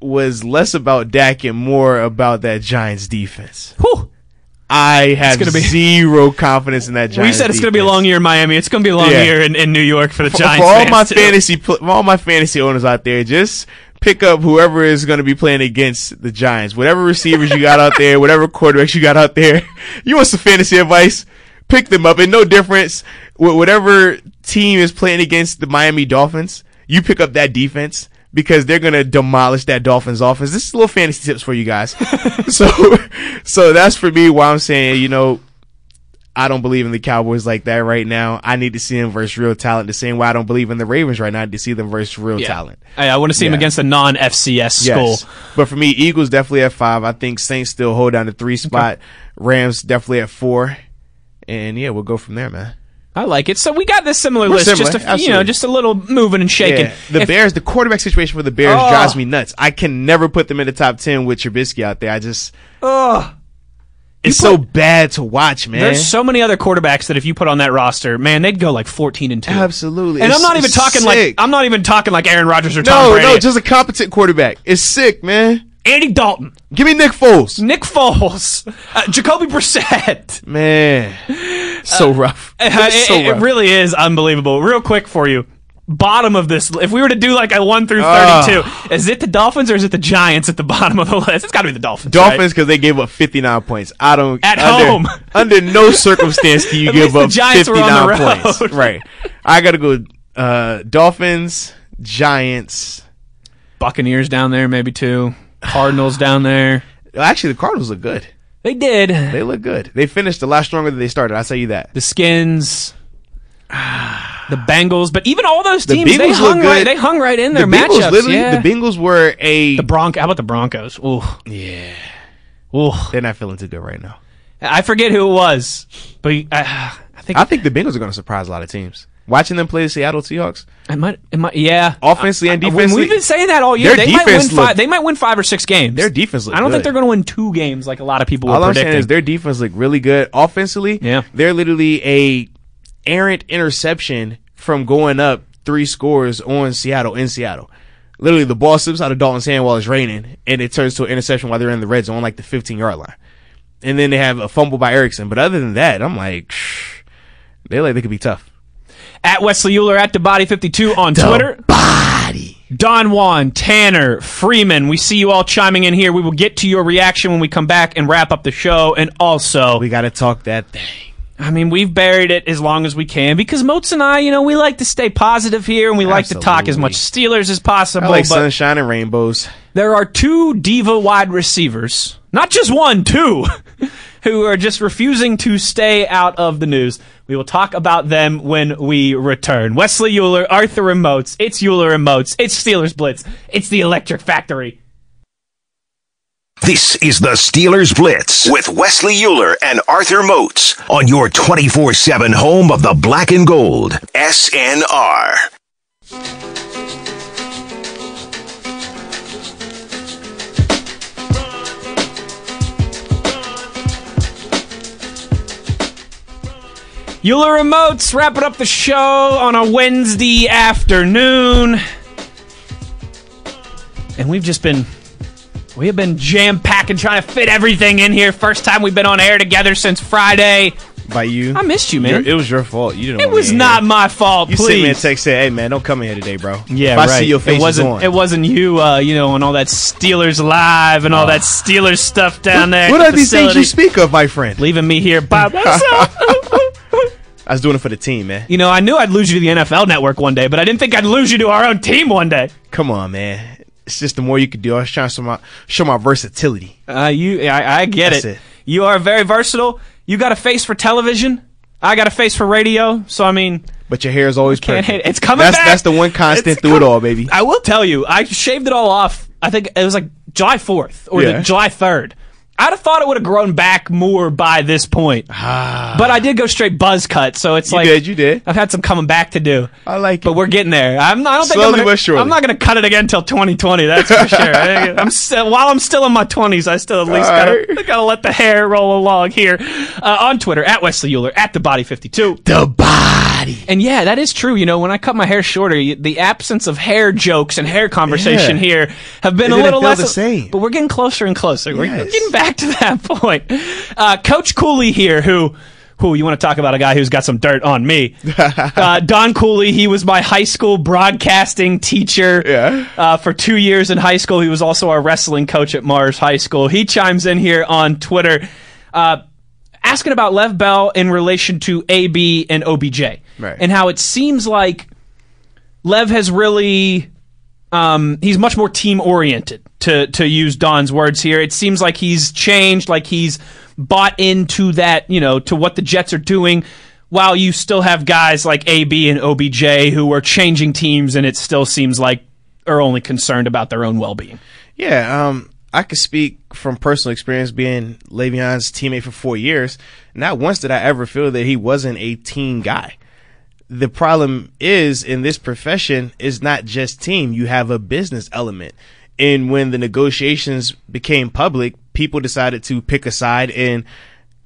was less about Dak and more about that Giants defense. Whew. I have be- zero confidence in that Giants. We said it's going to be a long year in Miami. It's going to be a long Yeah. year in, in New York for the For- Giants. For all my too. fantasy, for all my fantasy owners out there, just pick up whoever is going to be playing against the Giants. Whatever receivers you got out there, whatever quarterbacks you got out there, you want some fantasy advice? Pick them up. And no difference. Wh- Whatever team is playing against the Miami Dolphins, you pick up that defense because they're going to demolish that Dolphins offense. This is little fantasy tips for you guys. so, so that's for me why I'm saying, you know, I don't believe in the Cowboys like that right now. I need to see them versus real talent. The same way I don't believe in the Ravens right now. I need to see them versus real Yeah. talent. I, I want to see him Yeah. against a non FCS school. Yes. But for me, Eagles definitely at five. I think Saints still hold down the three spot. Rams definitely at four. And yeah, we'll go from there, man. I like it. So we got this similar We're list, similar, just a, you know, just a little moving and shaking. Yeah. The If- Bears, the quarterback situation for the Bears Oh. drives me nuts. I can never put them in the top 10 with Trubisky out there. I just, Ugh. it's so bad to watch, man. There's so many other quarterbacks that if you put on that roster, man, they'd go like 14 and two. Absolutely. And It's- I'm not even talking sick. like I'm not even talking like Aaron Rodgers or Tom no, Brady. no, just a competent quarterback. It's sick, man. Andy Dalton, Give me Nick Foles. Nick Foles, uh, Jacoby Brissett. Man, so rough. Uh, it, so it rough. really is unbelievable. Real quick for you. Bottom of this, if we were to do like a one through thirty-two, is it the Dolphins or is it the Giants at the bottom of the list? It's got to be the Dolphins. Dolphins right? because they gave up 59 points. I don't At under, home. Under no circumstance can you give up 59 on the road. points. Right. I got to go uh, Dolphins, Giants. Buccaneers down there, maybe two. Cardinals down there. Actually, the Cardinals look good. They did. They look good. They finished a lot stronger than they started. I'll tell you that. the Skins, the Bengals, but even all those The teams, they Bengals look hung right. They hung right in The their Bengals, matchups. literally, yeah. the Bengals were a. The Bronc. How about the Broncos? Ooh, yeah. ooh. They're not feeling too good right now. I forget who it was, but uh, I think I think the Bengals are going to surprise a lot of teams. Watching them play the Seattle Seahawks, it might. It might. Yeah. offensively and defensively, we've been saying that all year, Their they might win defense five. They might win five or six games. their defense looked I don't think they're going to win two games like a lot of people All were I'm predicting. saying is their defense looked really good offensively. Yeah. they're literally a errant interception from going up three scores on Seattle in Seattle. Literally, the ball slips out of Dalton's hand while it's raining, and it turns to an interception while they're in the red zone, like the 15 yard line. And then they have a fumble by Erickson. But other than that, I'm like, they like they could be tough. At Wesley Uhler at the Body 52 on Twitter. Body. Don Juan, Tanner, Freeman, we see you all chiming in here. We will get to your reaction when we come back and wrap up the show. And also, We got to talk that thing. I mean, we've buried it as long as we can because Moats and I, you know, we like to stay positive here and we like to talk as much Steelers as possible. I like but sunshine and rainbows. there are two diva wide receivers, not just one, two, who are just refusing to stay out of the news. We will talk about them when we return. Wesley Uhler, Arthur Moats. It's Uhler Moats. It's Steelers Blitz. It's the Electric Factory. This is the Steelers Blitz with Wesley Uhler and Arthur Moats on your 24 7 home of the black and gold. SNR. Uhler Remotes wrapping up the show on a Wednesday afternoon. And we've just been we have been jam packing trying to fit everything in here. First time we've been on air together since Friday. By you. I missed you, man. Your- it was your fault. You didn't It was not here. my fault, You sent me a please. text saying, "Hey man, don't come in here today, bro." Yeah, if right. I see your face it wasn't. on. It wasn't you, uh, you know, and all that Steelers live and all that Steelers stuff down there. Ah. What at are the these things you speak of, my friend? Leaving me here by myself. I was doing it for the team, man. you know, I knew I'd lose you to the NFL Network one day, but I didn't think I'd lose you to our own team one day. Come on, man. It's just the more you could do. I was trying to show my show my versatility. Uh, you, I, I get it. it. You are very versatile. You got a face for television. I got a face for radio. So I mean, But your hair is always can't perfect. it. It's coming That's back. that's the one constant It's through it all, baby. I will tell you, I shaved it all off. I think it was like July 4th or Yeah. the July 3rd. I'd have thought it would have grown back more by this point. but I did go straight buzz cut, so it's You like did, you did. I've had some coming back to do. I like it. But it. we're getting there. I'm, I don't think I'm gonna. I'm not going to cut it again until 2020. That's for sure. I'm still, while I'm still in my 20s, I still at least gotta, right. gotta let the hair roll along here. Uh, on Twitter at Wesley Uhler at the Body 52. The body. And yeah, that is true. You know, when I cut my hair shorter, the absence of hair jokes and hair conversation Yeah. here have been It a little less. the same. But we're getting closer and closer. We're getting back to that point. Uh, Coach Cooley here, who. Who you want to talk about a guy who's got some dirt on me? uh, Don Cooley. He was my high school broadcasting teacher. Yeah. Uh, for two years in high school, he was also our wrestling coach at Mars High School. He chimes in here on Twitter. Uh, asking about Lev Bell in relation to AB and OBJ, Right. and how it seems like Lev has really um, he's much more team oriented to to use Don's words here. It seems like he's changed, like he's bought into that, you know, to what the Jets are doing. While you still have guys like AB and OBJ who are changing teams, and it still seems like are only concerned about their own well being. Yeah, um, I could speak from personal experience being Le'Veon's teammate for four years. Not once did I ever feel that he wasn't a team guy. The problem is in this profession is not just team. You have a business element. And when the negotiations became public, people decided to pick a side and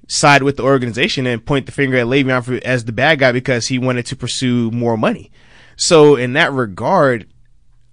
side with the organization and point the finger at Le'Veon as the bad guy because he wanted to pursue more money. So in that regard,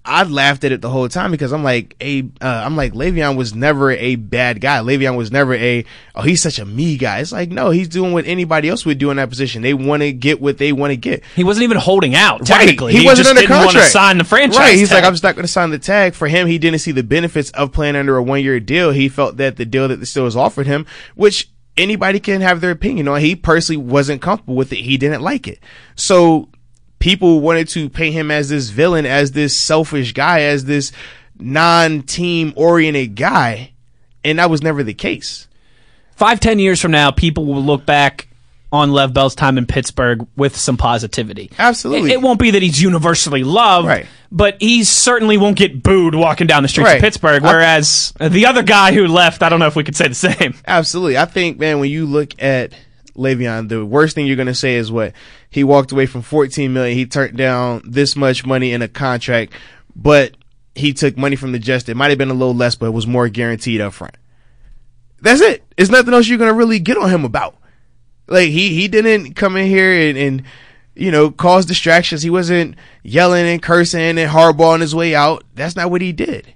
I laughed at it the whole time because I'm like, a, uh, I'm like, Le'Veon was never a bad guy. Le'Veon was never a, oh, he's such a me guy. It's like, no, he's doing what anybody else would do in that position. They want to get what they want to get. He wasn't even holding out. Technically, He, wasn't just under didn't contract. to sign the franchise. Right. He's tag. like, I'm just not going to sign the tag. For him, he didn't see the benefits of playing under a one year deal. He felt that the deal that the Steelers offered him, which anybody can have their opinion on. He personally wasn't comfortable with it. He didn't like it. So people wanted to paint him as this villain, as this selfish guy, as this non-team oriented guy. And that was never the case. five, ten years from now, people will look back on Lev Bell's time in Pittsburgh with some positivity. Absolutely. It, it won't be that he's universally loved, Right. but he certainly won't get booed walking down the streets Right. of Pittsburgh. I- Whereas the other guy who left, I don't know if we could say the same. Absolutely. I think, man, when you look at Le'Veon, the worst thing you're going to say is what he walked away from 14 million. He turned down this much money in a contract, but he took money from the Jets. It might have been a little less, but it was more guaranteed up front. That's it. It's nothing else you're going to really get on him about. Like he, he didn't come in here and, and, you know, cause distractions. He wasn't yelling and cursing and hardball on his way out. That's not what he did.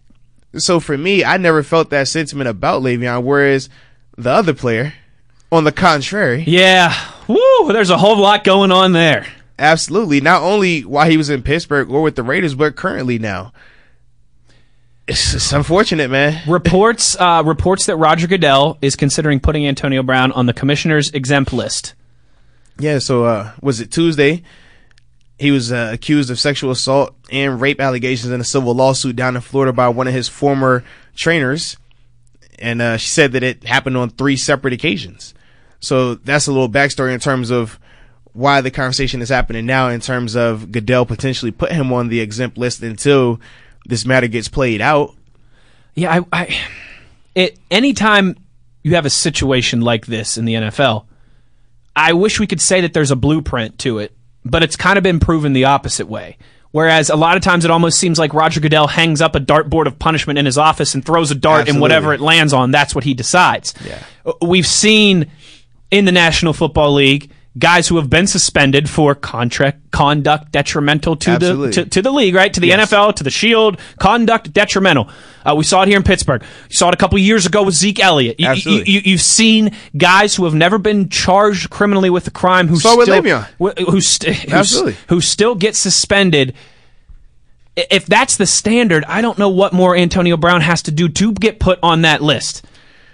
So for me, I never felt that sentiment about Le'Veon, whereas the other player, on the contrary, Yeah. Woo, there's a whole lot going on there. absolutely, not only while he was in Pittsburgh or with the Raiders, but currently now. It's, it's unfortunate, man. Reports uh, reports that Roger Goodell is considering putting Antonio Brown on the commissioner's exempt list. Yeah, so uh, was it Tuesday? He was uh, accused of sexual assault and rape allegations in a civil lawsuit down in Florida by one of his former trainers. And uh, she said that it happened on three separate occasions. So that's a little backstory in terms of why the conversation is happening now, in terms of Goodell potentially put him on the exempt list until this matter gets played out. Yeah, I, I it anytime you have a situation like this in the NFL, I wish we could say that there's a blueprint to it, but it's kind of been proven the opposite way. Whereas a lot of times it almost seems like Roger Goodell hangs up a dartboard of punishment in his office and throws a dart and whatever it lands on, that's what he decides. Yeah. We've seen in the National Football League guys who have been suspended for contract conduct detrimental to the to, to the league, right? To the Yes. NFL, to the Shield, conduct detrimental. Uh, we saw it here in Pittsburgh. You saw it a couple years ago with Zeke Elliott. You, Absolutely. You, have seen guys who have never been charged criminally with a crime who Saw still who, st- who, Absolutely. who still get suspended. If that's the standard, I don't know what more Antonio Brown has to do to get put on that list.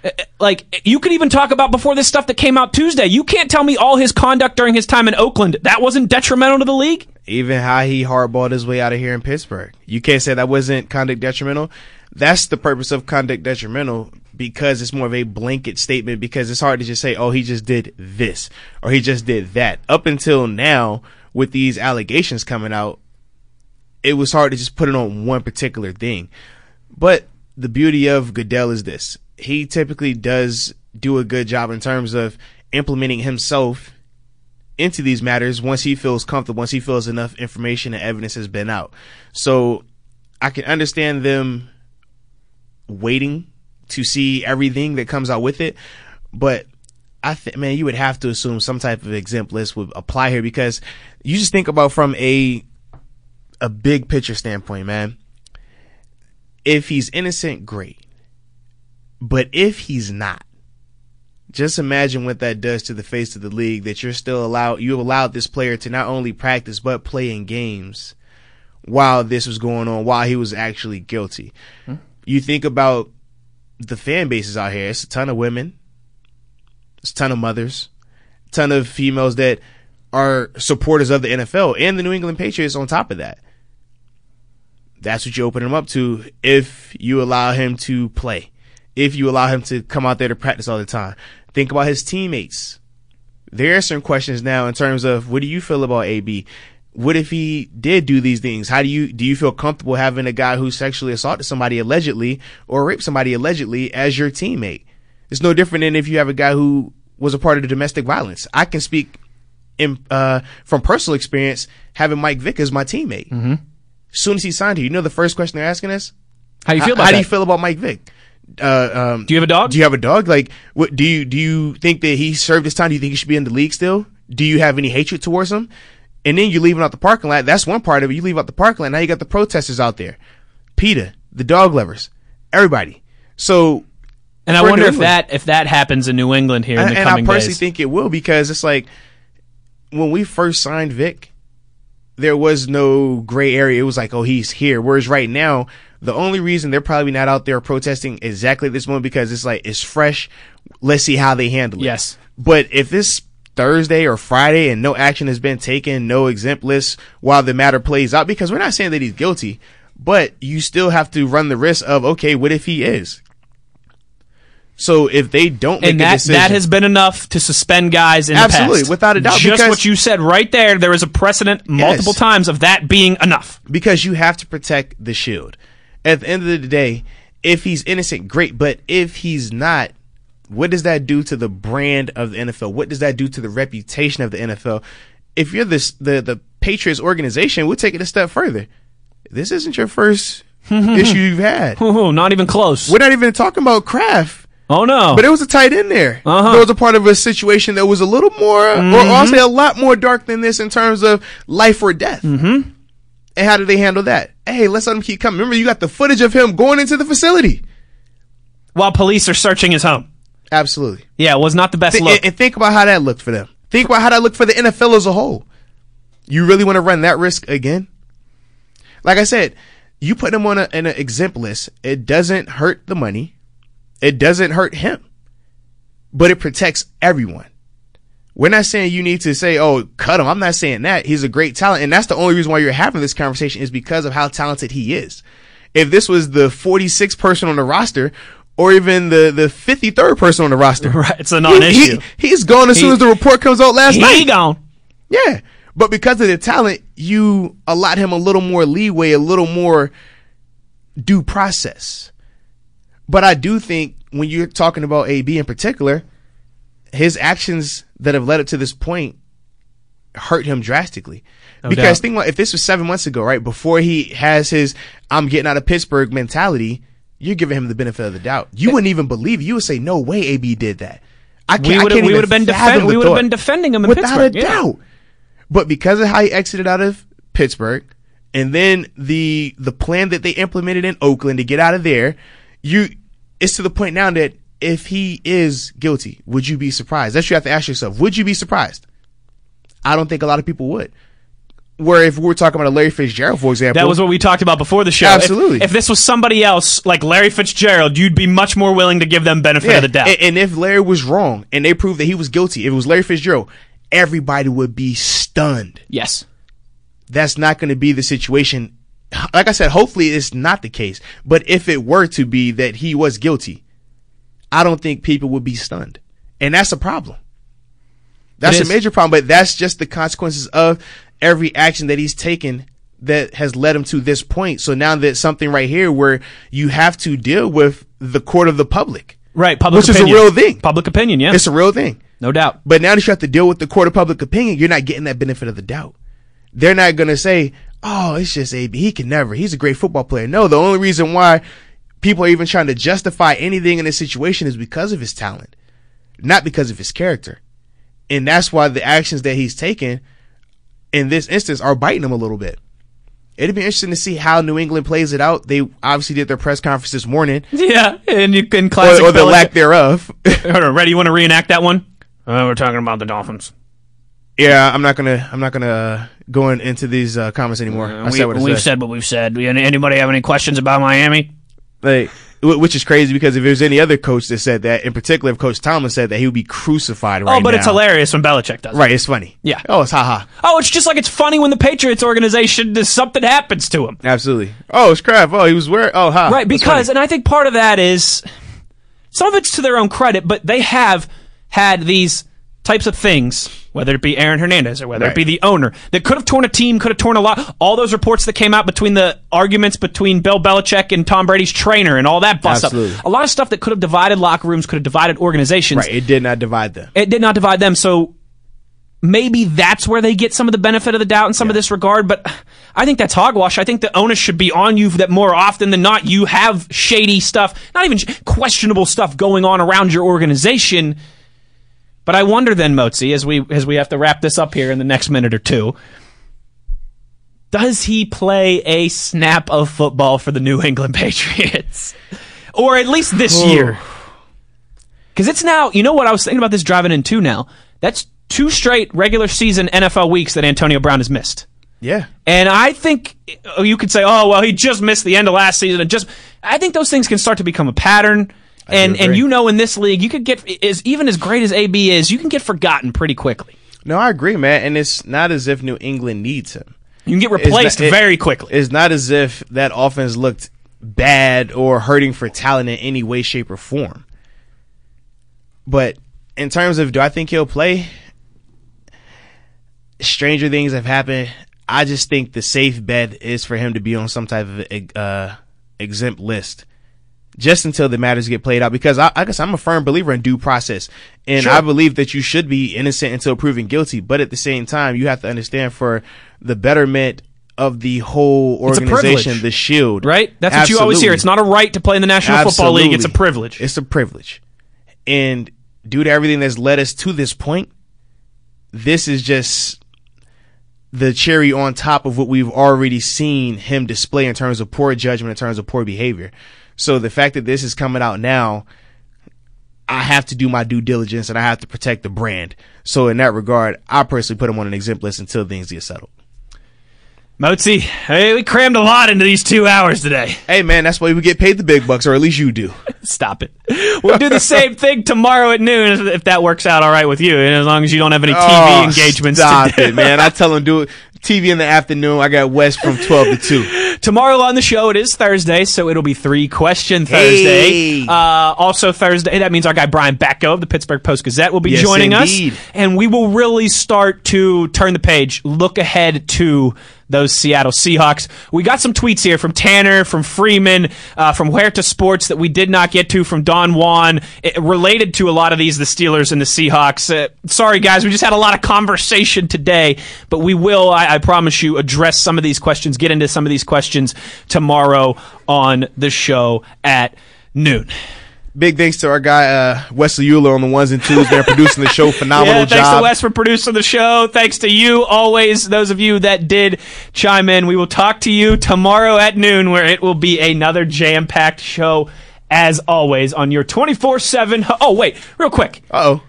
Uh, uh, Like you could even talk about before this stuff that came out Tuesday. You can't tell me all his conduct during his time in Oakland that wasn't detrimental to the league. even how he hardballed his way out of here in Pittsburgh. You can't say that wasn't conduct detrimental. That's the purpose of conduct detrimental because it's more of a blanket statement because it's hard to just say, oh, he just did this or he just did that. Up until now, with these allegations coming out, it was hard to just put it on one particular thing. But the beauty of Goodell is this. He typically does do a good job in terms of implementing himself into these matters once he feels comfortable, once he feels enough information and evidence has been out. So I can understand them waiting to see everything that comes out with it, but I think, man, you would have to assume some type of exempt list would apply here because you just think about from a a big picture standpoint, man. If he's innocent, great. But if he's not, just imagine what that does to the face of the league that you're still allowed you allowed this player to not only practice but play in games while this was going on while he was actually guilty. Hmm. You think about the fan bases out here, it's a ton of women, it's a ton of mothers, a ton of females that are supporters of the NFL and the New England Patriots on top of that. That's what you open him up to if you allow him to play, if you allow him to come out there to practice all the time. Think about his teammates. There are some questions now in terms of what do you feel about AB? What if he did do these things? How do you do you feel comfortable having a guy who sexually assaulted somebody allegedly or raped somebody allegedly as your teammate? It's no different than if you have a guy who was a part of the domestic violence. I can speak in, uh, from personal experience having Mike Vick as my teammate. Mm-hmm. As soon as he signed here, you know the first question they're asking us? How do you feel about How that? do you feel about Mike Vick? Uh, um, do you have a dog? Do you have a dog? Like, what do you do? You think that he served his time? Do you think he should be in the league still? Do you have any hatred towards him? And then you're leaving out the parking lot. That's one part of it. You leave out the parking lot. Now you got the protesters out there, PETA, the dog lovers, everybody. So, and I wonder if that if that happens in New England here in the and coming I personally days. think it will because it's like when we first signed Vick, there was no gray area. It was like, oh, he's here. Whereas right now, the only reason they're probably not out there protesting exactly at this moment because it's like it's fresh. Let's see how they handle it. Yes. But if this Thursday or Friday and no action has been taken, no exempt list while the matter plays out, because we're not saying that he's guilty, but you still have to run the risk of okay, what if he is? So if they don't make and that, a decision, that has been enough to suspend guys in absolutely the past. without a doubt. Just what you said right there. There is a precedent multiple Yes. times of that being enough. because you have to protect the shield. At the end of the day, if he's innocent, great. But if he's not, what does that do to the brand of the NFL? What does that do to the reputation of the NFL? If you're this the the Patriots organization, we'll take it a step further. This isn't your first issue you've had. Not even close. We're not even talking about Kraft. oh no! But it was a tight end there. Uh-huh. There was a part of a situation that was a little more, or I'll say a lot more dark than this in terms of life or death. Mm-hmm. And how did they handle that? Hey, let's let him keep coming. Remember, you got the footage of him going into the facility. While police are searching his home. Absolutely. Yeah, it was not the best Th- look. and, and think about how that looked for them. Think about how that looked for the NFL as a whole. You really want to run that risk again? Like I said, you put him on an exempt list. It doesn't hurt the money. It doesn't hurt him, but it protects everyone. We're not saying you need to say, "Oh, cut him." I'm not saying that. He's a great talent, and that's the only reason why you're having this conversation is because of how talented he is. If this was the 46th person on the roster, or even the the 53rd person on the roster, right, it's a he- non-issue. he- he's gone as soon as the report comes out last night. He, night. gone. Yeah. But because of the talent, you allowed him a little more leeway, a little more due process. But I do think when you're talking about AB in particular, his actions that have led up to this point hurt him drastically. because doubt. think about if this was seven months ago, right? Before he has his I'm getting out of Pittsburgh mentality, you're giving him the benefit of the doubt. You wouldn't even believe. it. You would say, No way AB did that. I can't, We would can't we even would have been defend, we would have been defending him in without Pittsburgh. a yeah. doubt. But because of how he exited out of Pittsburgh, and then the the plan that they implemented in Oakland to get out of there, you it's to the point now that if he is guilty, would you be surprised? That's what you have to ask yourself. Would you be surprised? I don't think a lot of people would. Where if we were talking about a Larry Fitzgerald, for example, That was what we talked about before the show. Absolutely. If, this was somebody else, like Larry Fitzgerald, you'd be much more willing to give them benefit of the doubt. And, and if Larry was wrong and they proved that he was guilty, if it was Larry Fitzgerald, everybody would be stunned. yes. that's not going to be the situation. Like I said, hopefully it's not the case. But if it were to be that he was guilty, I don't think people would be stunned. And that's a problem. That's a major problem, but that's just the consequences of every action that he's taken that has led him to this point. So now that something right here where you have to deal with the court of the public. Right, public opinion. which opinion. is a real thing. Public opinion, yeah. It's a real thing. no doubt. But now that you have to deal with the court of public opinion, you're not getting that benefit of the doubt. They're not going to say, "Oh, it's just AB. He can never. He's a great football player." No, the only reason why people are even trying to justify anything in this situation is because of his talent, not because of his character. And that's why the actions that he's taken in this instance are biting him a little bit. It'd be interesting to see how New England plays it out. They obviously did their press conference this morning, Yeah, and you can or, classic or the Belichick- lack thereof. Hold on, ready? You want to reenact that one? Uh, we're talking about the Dolphins. Yeah, I'm not gonna. I'm not gonna uh, go in, into these uh, comments anymore. I said what we've said. said what we've said. Anybody have any questions about Miami? Like, which is crazy because if there's any other coach that said that, in particular, if Coach Tomlin said that, he would be crucified oh, right now. oh, but now. it's hilarious when Belichick does it. Right, it's funny. Yeah. Oh, it's haha. Oh, it's just like it's funny when the Patriots organization does something happens to him. Absolutely. Oh, it's crap. Oh, he was wearing. Oh, ha. Right, because, and I think part of that is some of it's to their own credit, but they have had these types of things, whether it be Aaron Hernandez or whether it be the owner, that could have torn a team, could have torn a lot. All those reports that came out between the arguments between Bill Belichick and Tom Brady's trainer and all that bust Absolutely. up. A lot of stuff that could have divided locker rooms, could have divided organizations. right, it did not divide them. It did not divide them, so maybe that's where they get some of the benefit of the doubt in some of this regard, but I think that's hogwash. I think the onus should be on you that more often than not you have shady stuff, not even questionable stuff going on around your organization. But I wonder then, Moatsy, as we as we have to wrap this up here in the next minute or two, does he play a snap of football for the New England Patriots? or at least this year? Because it's now, you know what I was thinking about this driving in two. now? That's two straight regular season NFL weeks that Antonio Brown has missed. Yeah. And I think oh, you could say, oh, well, he just missed the end of last season. And just, I think those things can start to become a pattern. And, and you know, in this league, you could get, is even as great as AB is, you can get forgotten pretty quickly. No, I agree, man. And it's not as if New England needs him. You can get replaced not- it- very quickly. It's not as if that offense looked bad or hurting for talent in any way, shape, or form. But in terms of do I think he'll play? Stranger things have happened. I just think the safe bet is for him to be on some type of uh, exempt list. Just until the matters get played out, because I, I guess I'm a firm believer in due process, and Sure. I believe that you should be innocent until proven guilty. But at the same time, you have to understand for the betterment of the whole organization, the shield, right? That's what you always hear. It's not a right to play in the National Football League, it's a privilege. It's a privilege. And due to everything that's led us to this point, this is just the cherry on top of what we've already seen him display in terms of poor judgment, in terms of poor behavior. So the fact that this is coming out now, I have to do my due diligence and I have to protect the brand. So in that regard, I personally put him on an exempt list until things get settled. Moatsy, hey, we crammed a lot into these two hours today. Hey man, that's why we get paid the big bucks, or at least you do. Stop it. We'll do the same thing tomorrow at noon if- that works out all right with you, and as long as you don't have any TV Oh, engagements. Stop to it, man. I tell him do it. TV in the afternoon. I got West from twelve to two. Tomorrow on the show, it is Thursday, so it'll be three question Hey. Thursday. Uh, also Thursday, that means our guy Brian Batko of the Pittsburgh Post Gazette will be Yes, joining indeed. us, and we will really start to turn the page, look ahead to those Seattle Seahawks. We got some tweets here from Tanner, from Freeman, uh, from Huerta Sports that we did not get to, from Don Juan, it, related to a lot of these, the Steelers and the Seahawks. Uh, sorry, guys, we just had a lot of conversation today, but we will, I, I promise you, address some of these questions, get into some of these questions tomorrow on the show at noon. Big thanks to our guy uh, Wesley Uhler on the ones and twos. They're producing the show. Phenomenal Yeah, thanks job. to Wes for producing the show. Thanks to you, always, those of you that did chime in. We will talk to you tomorrow at noon, where it will be another jam packed show, as always, on your 24 7. Oh, wait, real quick. Uh oh.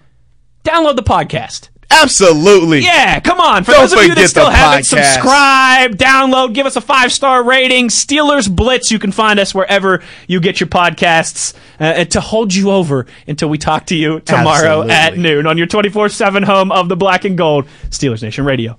Download the podcast. Absolutely. Yeah, come on. For Don't those of you that still haven't, podcast. subscribe, download, give us a five star rating. Steelers Blitz. You can find us wherever you get your podcasts uh, to hold you over until we talk to you tomorrow Absolutely. at noon on your 24 7 home of the black and gold, Steelers Nation Radio.